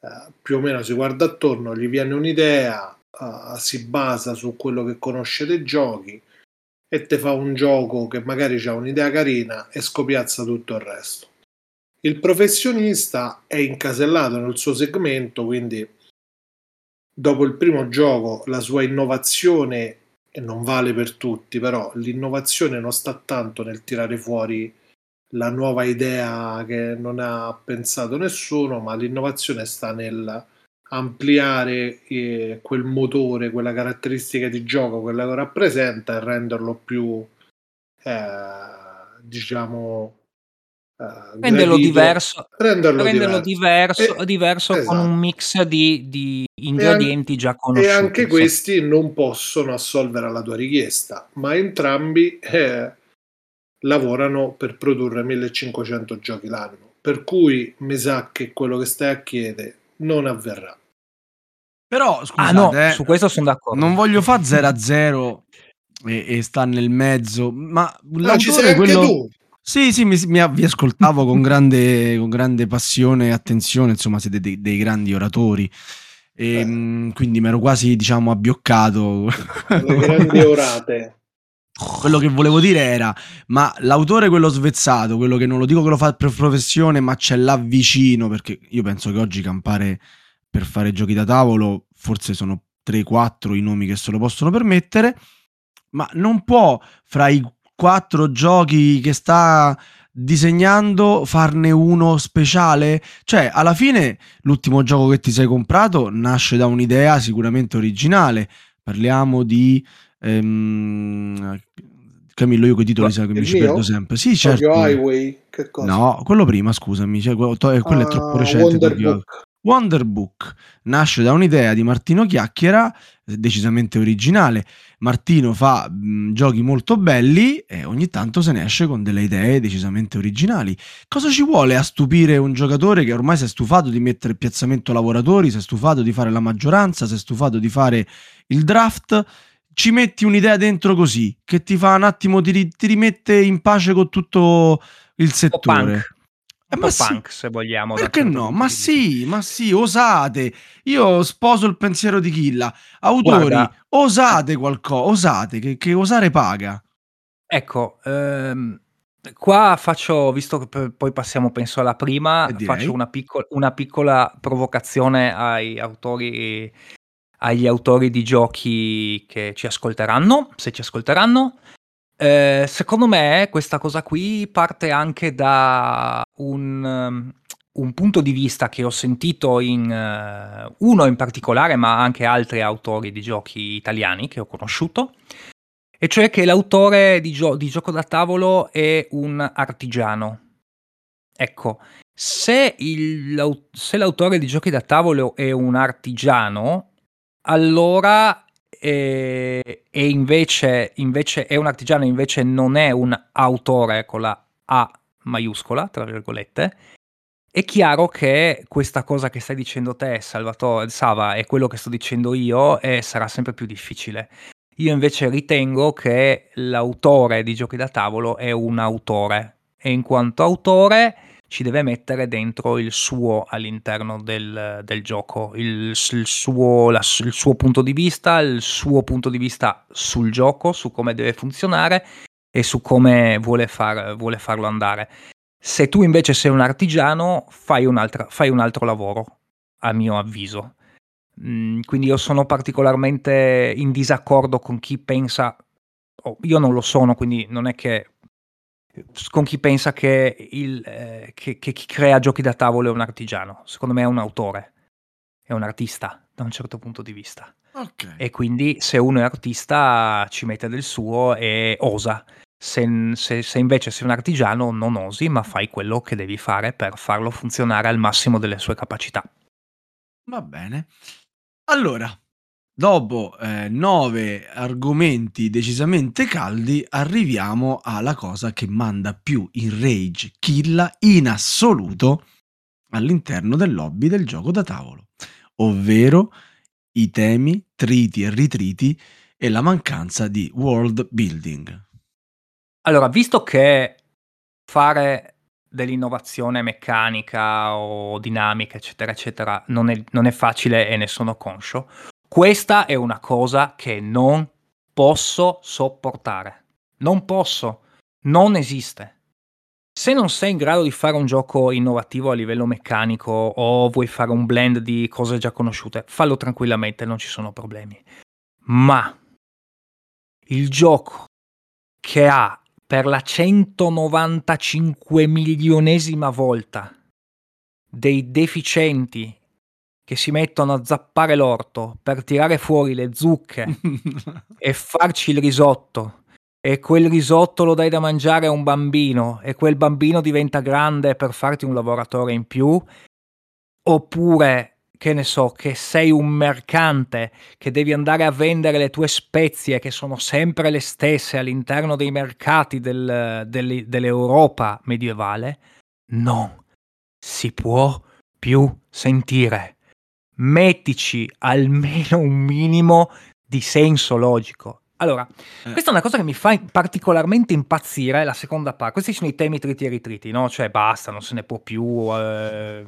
S4: eh, più o meno si guarda attorno, gli viene un'idea, eh, si basa su quello che conosce dei giochi e te fa un gioco che magari ha un'idea carina e scopiazza tutto il resto. Il professionista è incasellato nel suo segmento, quindi dopo il primo gioco la sua innovazione, e non vale per tutti, però l'innovazione non sta tanto nel tirare fuori la nuova idea che non ha pensato nessuno, ma l'innovazione sta nel ampliare eh, quel motore, quella caratteristica di gioco, quella che rappresenta e renderlo più, eh, diciamo,
S5: Uh, renderlo diverso,
S4: renderlo,
S5: renderlo diverso, e, diverso esatto. con un mix di, di ingredienti
S4: an-
S5: già conosciuti.
S4: E anche so. questi non possono assolvere alla tua richiesta, ma entrambi eh, lavorano per produrre 1500 giochi l'anno. Per cui mi sa che quello che stai a chiedere non avverrà.
S3: Però scusate,
S5: ah, no,
S3: eh,
S5: su questo sono d'accordo.
S3: Non voglio fare 0 a 0 e, e sta nel mezzo, ma
S4: ah, ci sei quello... anche tu.
S3: Sì, sì, mi, mi, vi ascoltavo con grande, con grande passione e attenzione, insomma siete dei, dei grandi oratori. E, mh, quindi mi ero quasi, diciamo, abbioccato.
S4: Le grandi orate.
S3: Quello che volevo dire era, ma l'autore quello svezzato, quello che non lo dico che lo fa per professione, ma c'è là vicino, perché io penso che oggi campare per fare giochi da tavolo, forse sono 3-4 i nomi che se lo possono permettere, ma non può fra i quattro giochi che sta disegnando farne uno speciale? Cioè, alla fine l'ultimo gioco che ti sei comprato nasce da un'idea sicuramente originale. Parliamo di ehm... Camillo, io quei titoli sai che mi ci perdo sempre. Sì, certo.
S4: Highway, che cosa?
S3: No, quello prima, scusami, cioè, quello è troppo uh, recente.
S4: Wonder Book.
S3: Nasce da un'idea di Martino Chiacchiera, decisamente originale. Martino fa mh, giochi molto belli e ogni tanto se ne esce con delle idee decisamente originali. Cosa ci vuole a stupire un giocatore che ormai si è stufato di mettere piazzamento lavoratori, si è stufato di fare la maggioranza, si è stufato di fare il draft? Ci metti un'idea dentro così, che ti fa un attimo, ti, ti rimette in pace con tutto il settore.
S5: Eh, ma punk, se vogliamo.
S3: Perché no? Ma sì, ma sì, osate. Io sposo il pensiero di Killa. Autori, Guarda, osate qualcosa, osate, che, che, osare paga.
S5: Ecco, ehm, qua faccio, visto che poi passiamo penso alla prima, faccio una, piccola, una piccola provocazione ai autori, agli autori di giochi che ci ascolteranno, se ci ascolteranno. Eh, secondo me questa cosa qui parte anche da un, um, un punto di vista che ho sentito in uh, uno in particolare, ma anche altri autori di giochi italiani che ho conosciuto, e cioè che l'autore di, gio- di gioco da tavolo è un artigiano. Ecco, se, il, se l'autore di giochi da tavolo è un artigiano, allora e, e invece, invece, è un artigiano, invece non è un autore con la A maiuscola, tra virgolette, è chiaro che questa cosa che stai dicendo te, Salvatore, Sava, e quello che sto dicendo io, è, sarà sempre più difficile. Io invece ritengo che l'autore di giochi da tavolo è un autore e in quanto autore ci deve mettere dentro il suo all'interno del, del gioco, il, il, suo, la, il, suo, punto di vista, il suo punto di vista sul gioco, su come deve funzionare e su come vuole, far, vuole farlo andare. Se tu invece sei un artigiano, fai fai un altro lavoro, a mio avviso. Mm, quindi io sono particolarmente in disaccordo con chi pensa, oh, io non lo sono, quindi non è che con chi pensa che, il, eh, che, che, chi crea giochi da tavolo è un artigiano. Secondo me è un autore, è un artista da un certo punto di vista.
S3: Okay.
S5: E quindi se uno è artista ci mette del suo e osa. Se, se, se, invece sei un artigiano non osi, ma fai quello che devi fare per farlo funzionare al massimo delle sue capacità.
S3: Va bene. Allora, Dopo eh, nove argomenti decisamente caldi, arriviamo alla cosa che manda più in rage killa in assoluto all'interno del lobby del gioco da tavolo, ovvero i temi, triti e ritriti e la mancanza di world building.
S5: Allora, visto che fare dell'innovazione meccanica o dinamica, eccetera, eccetera, non è, non è facile e ne sono conscio, questa è una cosa che non posso sopportare. Non posso. Non esiste. Se non sei in grado di fare un gioco innovativo a livello meccanico o vuoi fare un blend di cose già conosciute, fallo tranquillamente, non ci sono problemi. Ma il gioco che ha per la 195 milionesima volta dei deficienti che si mettono a zappare l'orto per tirare fuori le zucche e farci il risotto e quel risotto lo dai da mangiare a un bambino e quel bambino diventa grande per farti un lavoratore in più, oppure che ne so, che sei un mercante, che devi andare a vendere le tue spezie che sono sempre le stesse all'interno dei mercati del, del, dell'Europa medievale, non si può più sentire. Mettici almeno un minimo di senso logico. Allora, eh. questa è una cosa che mi fa particolarmente impazzire, la seconda parte. Questi sono i temi triti e ritriti, no? Cioè, basta, non se ne può più. Eh,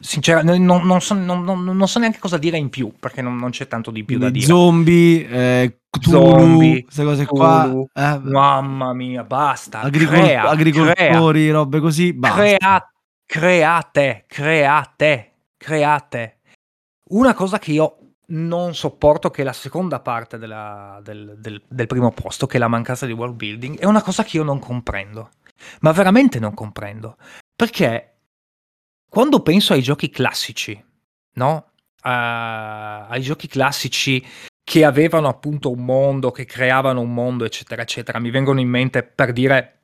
S5: Sinceramente, non, non, so, non, non, so, neanche cosa dire in più, perché non, c'è tanto di più da dire.
S3: Zombie, eh, Cthulhu, zombie, queste cose Cthulhu,
S5: qua. Eh, mamma mia, basta.
S3: Agricol- crea, agricoltori, crea, robe così, basta. Crea,
S5: create, create, create. Una cosa che io non sopporto che la seconda parte della, del, del, del, primo posto, che è la mancanza di world building, è una cosa che io non comprendo. Ma veramente non comprendo. Perché quando penso ai giochi classici, no? Uh, ai giochi classici che avevano appunto un mondo, che creavano un mondo, eccetera, eccetera, mi vengono in mente per dire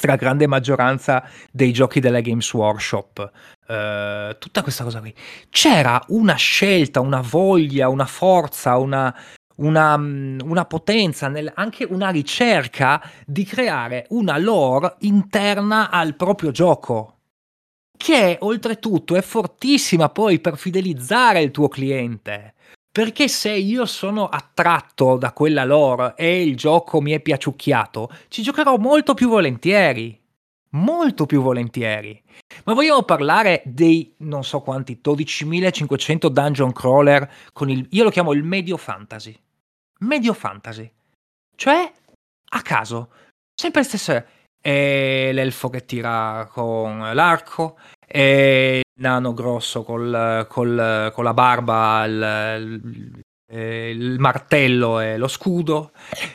S5: stragrande maggioranza dei giochi della Games Workshop, uh, tutta questa cosa qui. C'era una scelta, una voglia, una forza, una, una, una potenza, nel, anche una ricerca di creare una lore interna al proprio gioco che oltretutto è fortissima poi per fidelizzare il tuo cliente. Perché se io sono attratto da quella lore e il gioco mi è piaciucchiato, ci giocherò molto più volentieri. Molto più volentieri. Ma vogliamo parlare dei non so quanti 12.500 dungeon crawler con il io lo chiamo il medio fantasy. Medio fantasy. Cioè a caso, sempre le stesse e l'elfo che tira con l'arco, e il nano grosso col, col, con la barba, il, il, il, martello e lo scudo,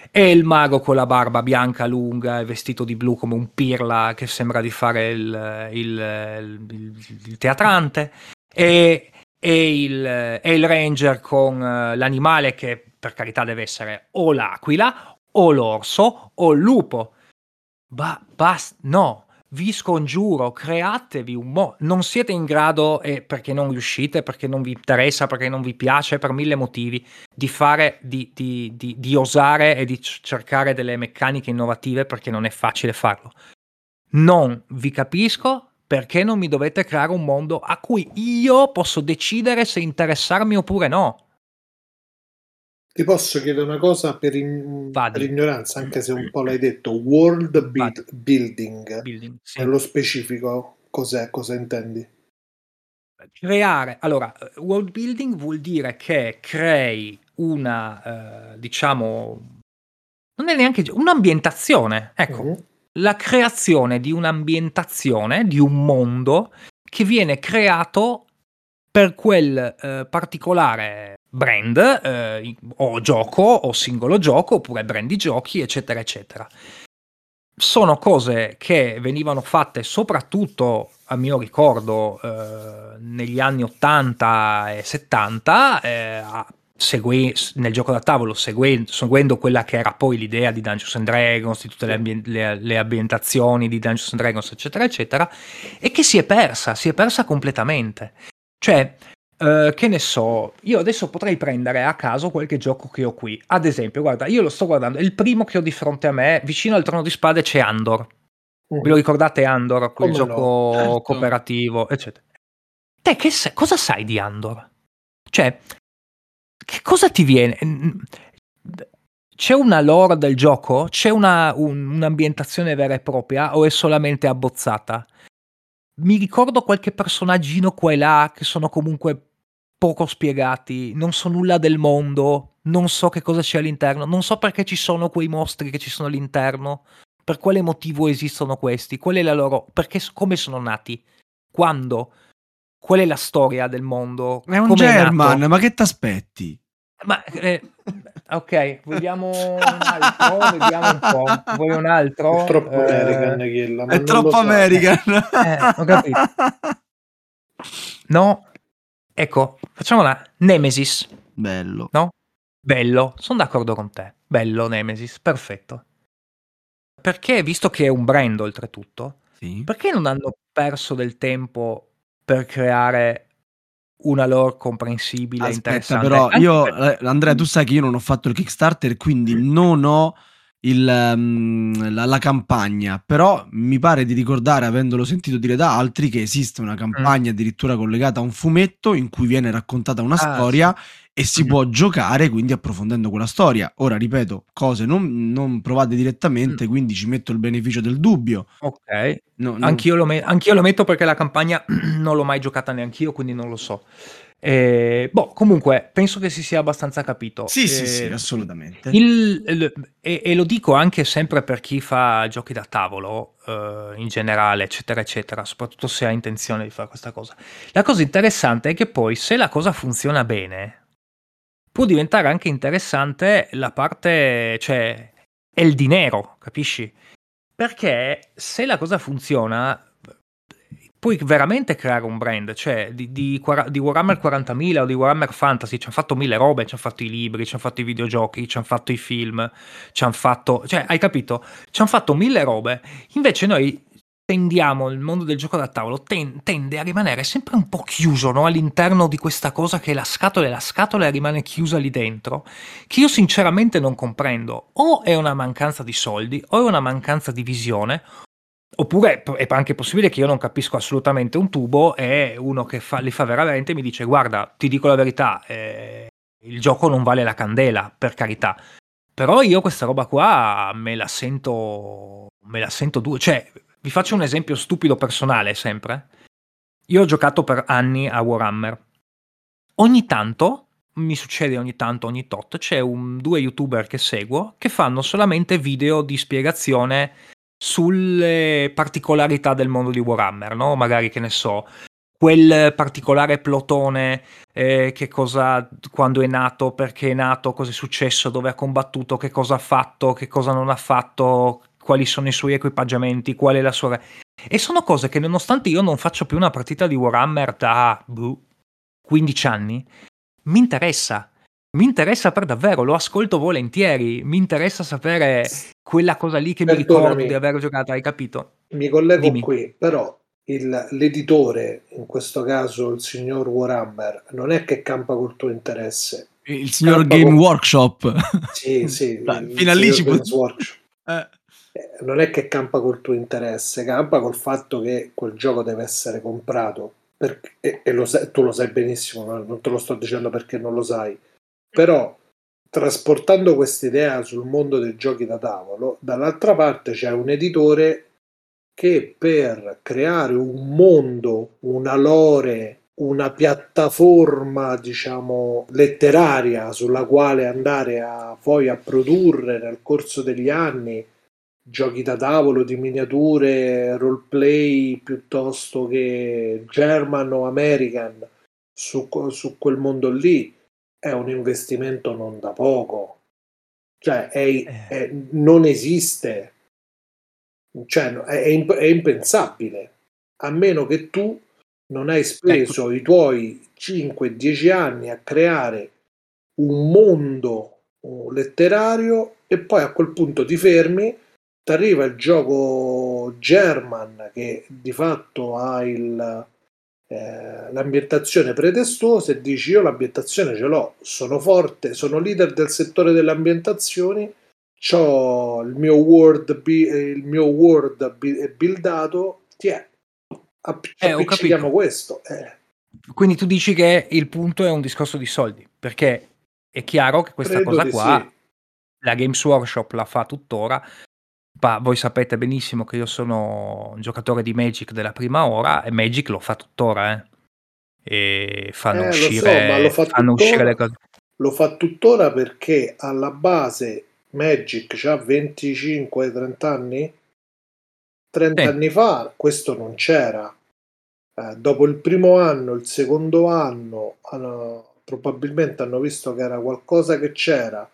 S5: e il mago con la barba bianca lunga e vestito di blu come un pirla che sembra di fare il, il teatrante, e, e, e il ranger con l'animale che per carità deve essere o l'aquila o l'orso o il lupo. Ba- basta, no, vi scongiuro, createvi un modo. Non siete in grado, e perché non riuscite, perché non vi interessa, perché non vi piace, per mille motivi, di fare, di, di, di, di osare e di cercare delle meccaniche innovative perché non è facile farlo. Non vi capisco perché non mi dovete creare un mondo a cui io posso decidere se interessarmi oppure no.
S4: Ti posso chiedere una cosa per, in, per, ignoranza, anche se un po' l'hai detto, world build, building, building sì. nello specifico cos'è, cosa intendi?
S5: Creare, allora, world building vuol dire che crei una, eh, diciamo, non è neanche un'ambientazione, ecco, uh-huh. la creazione di un'ambientazione, di un mondo che viene creato per quel eh, particolare brand eh, o gioco o singolo gioco oppure brand di giochi eccetera eccetera. Sono cose che venivano fatte soprattutto a mio ricordo eh, negli anni 80 e 70 eh, segui- nel gioco da tavolo segui- seguendo quella che era poi l'idea di Dungeons and Dragons di tutte le, ambi- le, le ambientazioni di Dungeons and Dragons eccetera eccetera e che si è persa si è persa completamente. Cioè Uh, che ne so, io adesso potrei prendere a caso qualche gioco che ho qui. Ad esempio, guarda, io lo sto guardando, il primo che ho di fronte a me, vicino al trono di spade, c'è Andor. Uh. Ve lo ricordate Andor, quel Come gioco no? certo. cooperativo, eccetera. Te che sai, cosa sai di Andor? Cioè, che cosa ti viene? C'è una lore del gioco? C'è una, un, un'ambientazione vera e propria o è solamente abbozzata? Mi ricordo qualche personaggino qua e là che sono comunque poco spiegati, non so nulla del mondo, non so che cosa c'è all'interno, non so perché ci sono quei mostri che ci sono all'interno, per quale motivo esistono questi, qual è la loro, perché, come sono nati, quando, qual è la storia del mondo.
S3: È un German, è ma che ti aspetti?
S5: Ma eh, ok, vogliamo un altro? Vediamo un po'. Vuoi un altro?
S4: È troppo eh, American, Chiella,
S3: È troppo American.
S5: Eh, ho capito. No, ecco, facciamola Nemesis.
S3: Bello.
S5: No? Bello, sono d'accordo con te. Bello Nemesis, perfetto. Perché, visto che è un brand oltretutto,
S3: Sì.
S5: perché non hanno perso del tempo per creare una lore comprensibile e
S3: Aspetta,
S5: interessante?
S3: però io, eh, Andrea, tu sai che io non ho fatto il Kickstarter, quindi non ho il, ehm, la, la campagna, però mi pare di ricordare, avendolo sentito dire da altri, che esiste una campagna addirittura collegata a un fumetto in cui viene raccontata una
S5: Ah,
S3: storia e si
S5: Mhm.
S3: può giocare quindi approfondendo quella storia. Ora, ripeto, cose non, non provate direttamente, quindi ci metto il beneficio del dubbio.
S5: Ok,
S3: No, no-
S5: anch'io lo, me- anch'io lo metto perché la campagna non l'ho mai giocata neanch'io, quindi non lo so. Eh, boh, comunque, penso che si sia abbastanza capito.
S3: Sì, sì, sì,
S5: Eh,
S3: assolutamente.
S5: Il- il- e, e lo dico anche sempre per chi fa giochi da tavolo, eh, in generale, eccetera, eccetera, soprattutto se ha intenzione di fare questa cosa. La cosa interessante è che poi, se la cosa funziona bene, può diventare anche interessante la parte, cioè, è il dinero, capisci? Perché se la cosa funziona, puoi veramente creare un brand, cioè di, di, di Warhammer 40.000 o di Warhammer Fantasy, ci hanno fatto mille robe, ci hanno fatto i libri, ci hanno fatto i videogiochi, ci hanno fatto i film, ci hanno fatto, cioè hai capito? Ci hanno fatto mille robe, invece noi tendiamo, il mondo del gioco da tavolo ten- tende a rimanere sempre un po' chiuso no? all'interno di questa cosa che è la scatola e la scatola rimane chiusa lì dentro, che io sinceramente non comprendo, o è una mancanza di soldi, o è una mancanza di visione, Oppure è anche possibile che io non capisco assolutamente un tubo e uno che fa, li fa veramente mi dice guarda, ti dico la verità, eh, il gioco non vale la candela, per carità. Però io questa roba qua me la sento, me la sento dura. Cioè, vi faccio un esempio stupido personale sempre. Io ho giocato per anni a Warhammer. Ogni tanto, mi succede ogni tanto, ogni tot, c'è un, due youtuber che seguo che fanno solamente video di spiegazione sulle particolarità del mondo di Warhammer, no? Magari che ne so, quel particolare plotone, eh, che cosa, quando è nato, perché è nato, cosa è successo, dove ha combattuto, che cosa ha fatto, che cosa non ha fatto, quali sono i suoi equipaggiamenti, qual è la sua. E sono cose che, nonostante io non faccio più una partita di Warhammer da boh, 15 anni, mi interessa. Mi interessa per davvero, lo ascolto volentieri. Mi interessa sapere quella cosa lì che mi
S4: Perdonami.
S5: ricordo di aver giocato, hai capito?
S4: Mi collego
S5: Dimmi.
S4: qui, però il- l'editore, in questo caso il signor Warhammer, non è che campa col tuo interesse.
S3: Il signor
S4: Campa
S3: Game
S4: con-
S3: Workshop.
S4: Sì, sì,
S3: fino a lì ci può-
S4: Workshop.
S3: Eh,
S4: Eh, Non è che campa col tuo interesse, campa col fatto che quel gioco deve essere comprato. Perché- e e lo sai- tu lo sai benissimo, no? non te lo sto dicendo perché non lo sai. Però, trasportando quest'idea sul mondo dei giochi da tavolo, dall'altra parte c'è un editore che per creare un mondo, una lore, una piattaforma, diciamo, letteraria sulla quale andare a poi a produrre nel corso degli anni giochi da tavolo di miniature, roleplay piuttosto che German o American su, su quel mondo lì è un investimento non da poco. Cioè, è- è- non esiste. Cioè, è, è imp- è impensabile. A meno che tu non hai speso i tuoi 5-10 anni a creare un mondo uh, letterario e poi a quel punto ti fermi, ti arriva il gioco German che di fatto ha il, eh, l'ambientazione pretestuosa e dici io l'ambientazione ce l'ho, sono forte, sono leader del settore delle ambientazioni, ho il mio world, eh, il mio è buildato, ti è,
S5: Eh,
S4: appiccichiamo
S5: capito.
S4: questo. eh.
S5: Quindi tu dici che il punto è un discorso di soldi, perché è chiaro che questa
S4: Credo
S5: cosa qua
S4: sì.
S5: la Games Workshop la fa tuttora. Ma voi sapete benissimo che io sono un giocatore di Magic della prima ora e Magic lo fa tuttora, eh. E fanno,
S4: Eh, lo so,
S5: uscire,
S4: lo fa
S5: fanno
S4: tuttora.
S5: uscire le cose.
S4: Lo fa tuttora perché alla base Magic ha 25-30 anni. 30
S5: Sì.
S4: anni fa questo non c'era. Eh, dopo il primo anno, il secondo anno, hanno- probabilmente hanno visto che era qualcosa che c'era.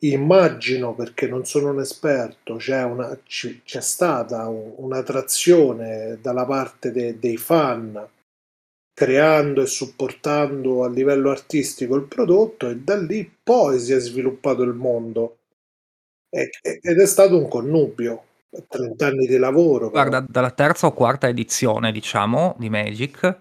S4: Immagino, perché non sono un esperto, c'è, una, c'è stata un- un'attrazione dalla parte de- dei fan creando e supportando a livello artistico il prodotto e da lì poi si è sviluppato il mondo. Ed è stato un connubio. 30 anni di lavoro. però.
S5: Guarda, dalla terza o quarta edizione, diciamo, di Magic,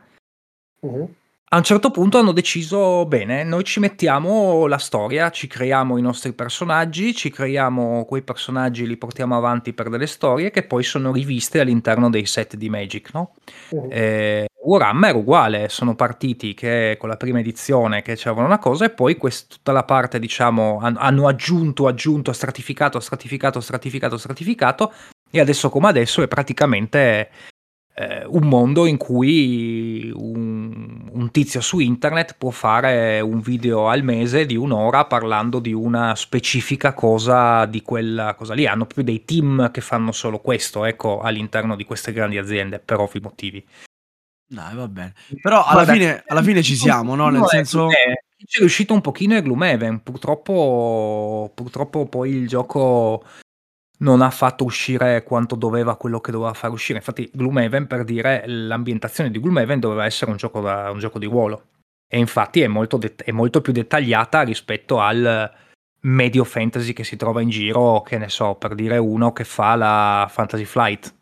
S4: Mhm.
S5: A un certo punto hanno deciso, bene, noi ci mettiamo la storia, ci creiamo i nostri personaggi, ci creiamo quei personaggi, li portiamo avanti per delle storie che poi sono riviste all'interno dei set di Magic, no?
S4: Mhm.
S5: Eh, Warhammer uguale, sono partiti che con la prima edizione che c'erano una cosa e poi quest- tutta la parte, diciamo, han- hanno aggiunto, aggiunto, stratificato, stratificato, stratificato, stratificato e adesso come adesso è praticamente eh, un mondo in cui un, un tizio su internet può fare un video al mese di un'ora parlando di una specifica cosa di quella cosa lì. Hanno più dei team che fanno solo questo, ecco, all'interno di queste grandi aziende, per ovvi motivi.
S3: Dai, va bene. Però alla,
S5: Guarda,
S3: fine, alla fine ci siamo, no? Nel senso...
S5: è- ci è riuscito un pochino è Gloomhaven. Purtroppo, purtroppo poi il gioco non ha fatto uscire quanto doveva quello che doveva far uscire. Infatti, Gloomhaven, per dire, l'ambientazione di Gloomhaven doveva essere un gioco, da- un gioco di ruolo. E infatti è molto, det- è molto più dettagliata rispetto al medio fantasy che si trova in giro, che ne so, per dire uno che fa la Fantasy Flight.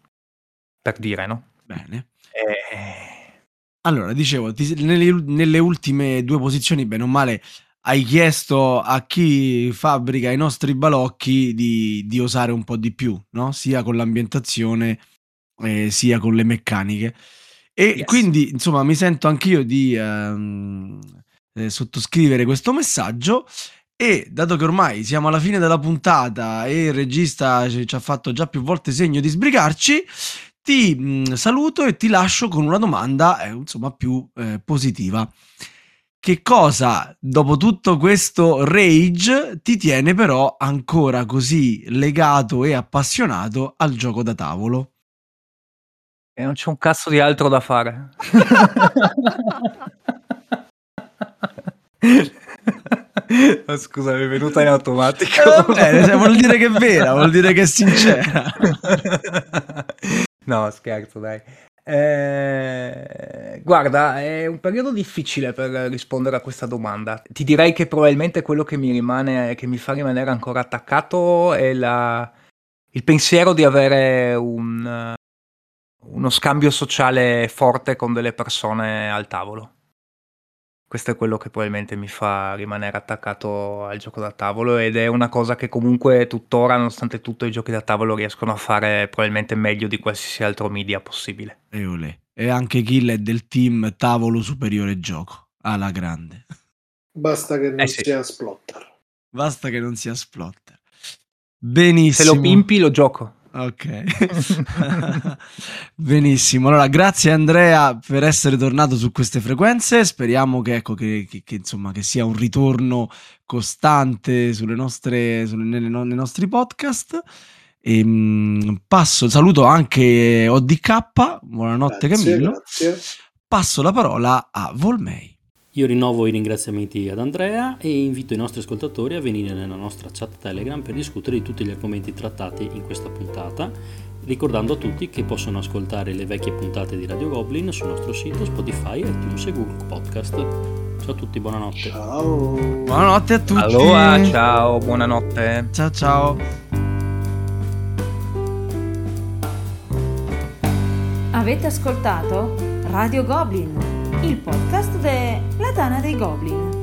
S5: Per dire, no?
S3: Bene.
S5: Eh,
S3: Allora, dicevo, ti- nelle, nelle ultime due posizioni, bene o male, hai chiesto a chi fabbrica i nostri balocchi di, di osare un po' di più, no? Sia con l'ambientazione, eh, sia con le meccaniche. E
S5: Yes.
S3: quindi, insomma, mi sento anch'io di ehm, eh, sottoscrivere questo messaggio. E dato che ormai siamo alla fine della puntata e il regista ci, ci ha fatto già più volte segno di sbrigarci, ti mh, saluto e ti lascio con una domanda, eh, insomma, più eh, positiva. Che cosa, dopo tutto questo rage, ti tiene però ancora così legato e appassionato al gioco da tavolo?
S5: E non c'è un cazzo di altro da fare. Oh, scusa, mi è venuta in automatico.
S3: Eh, bene, cioè, vuol dire che è vera, vuol dire che è sincera.
S5: no, scherzo, dai. Eh, guarda, è un periodo difficile per rispondere a questa domanda. Ti direi che probabilmente quello che mi rimane, che mi fa rimanere ancora attaccato è la- il pensiero di avere un, uno scambio sociale forte con delle persone al tavolo. Questo è quello che probabilmente mi fa rimanere attaccato al gioco da tavolo ed è una cosa che comunque tuttora, nonostante tutto, i giochi da tavolo riescono a fare probabilmente meglio di qualsiasi altro media possibile.
S3: E olè. E anche Kill è del team tavolo superiore gioco, alla grande.
S4: Basta che non
S5: Eh sì.
S4: sia Splotter.
S3: Basta che non sia splotter.
S5: Se
S3: Benissimo.
S5: lo pimpi lo gioco.
S3: Ok. Benissimo. Allora, grazie Andrea per essere tornato su queste frequenze. Speriamo che, ecco, che, che- che, insomma, che sia un ritorno costante sulle nostre, sulle- nelle nei nostri podcast. E, mm, passo, saluto anche ODK. Buonanotte
S4: Grazie,
S3: Camillo.
S4: grazie.
S3: Passo la parola a Volmei.
S2: Io rinnovo i ringraziamenti ad Andrea e invito i nostri ascoltatori a venire nella nostra chat Telegram per discutere di tutti gli argomenti trattati in questa puntata, ricordando a tutti che possono ascoltare le vecchie puntate di Radio Goblin sul nostro sito Spotify, iTunes e Google Podcast. Ciao a tutti, buonanotte.
S4: Ciao.
S3: Buonanotte a tutti.
S5: Allora, ciao, buonanotte.
S3: Ciao ciao.
S1: Avete ascoltato Radio Goblin, il podcast della Tana dei Goblin.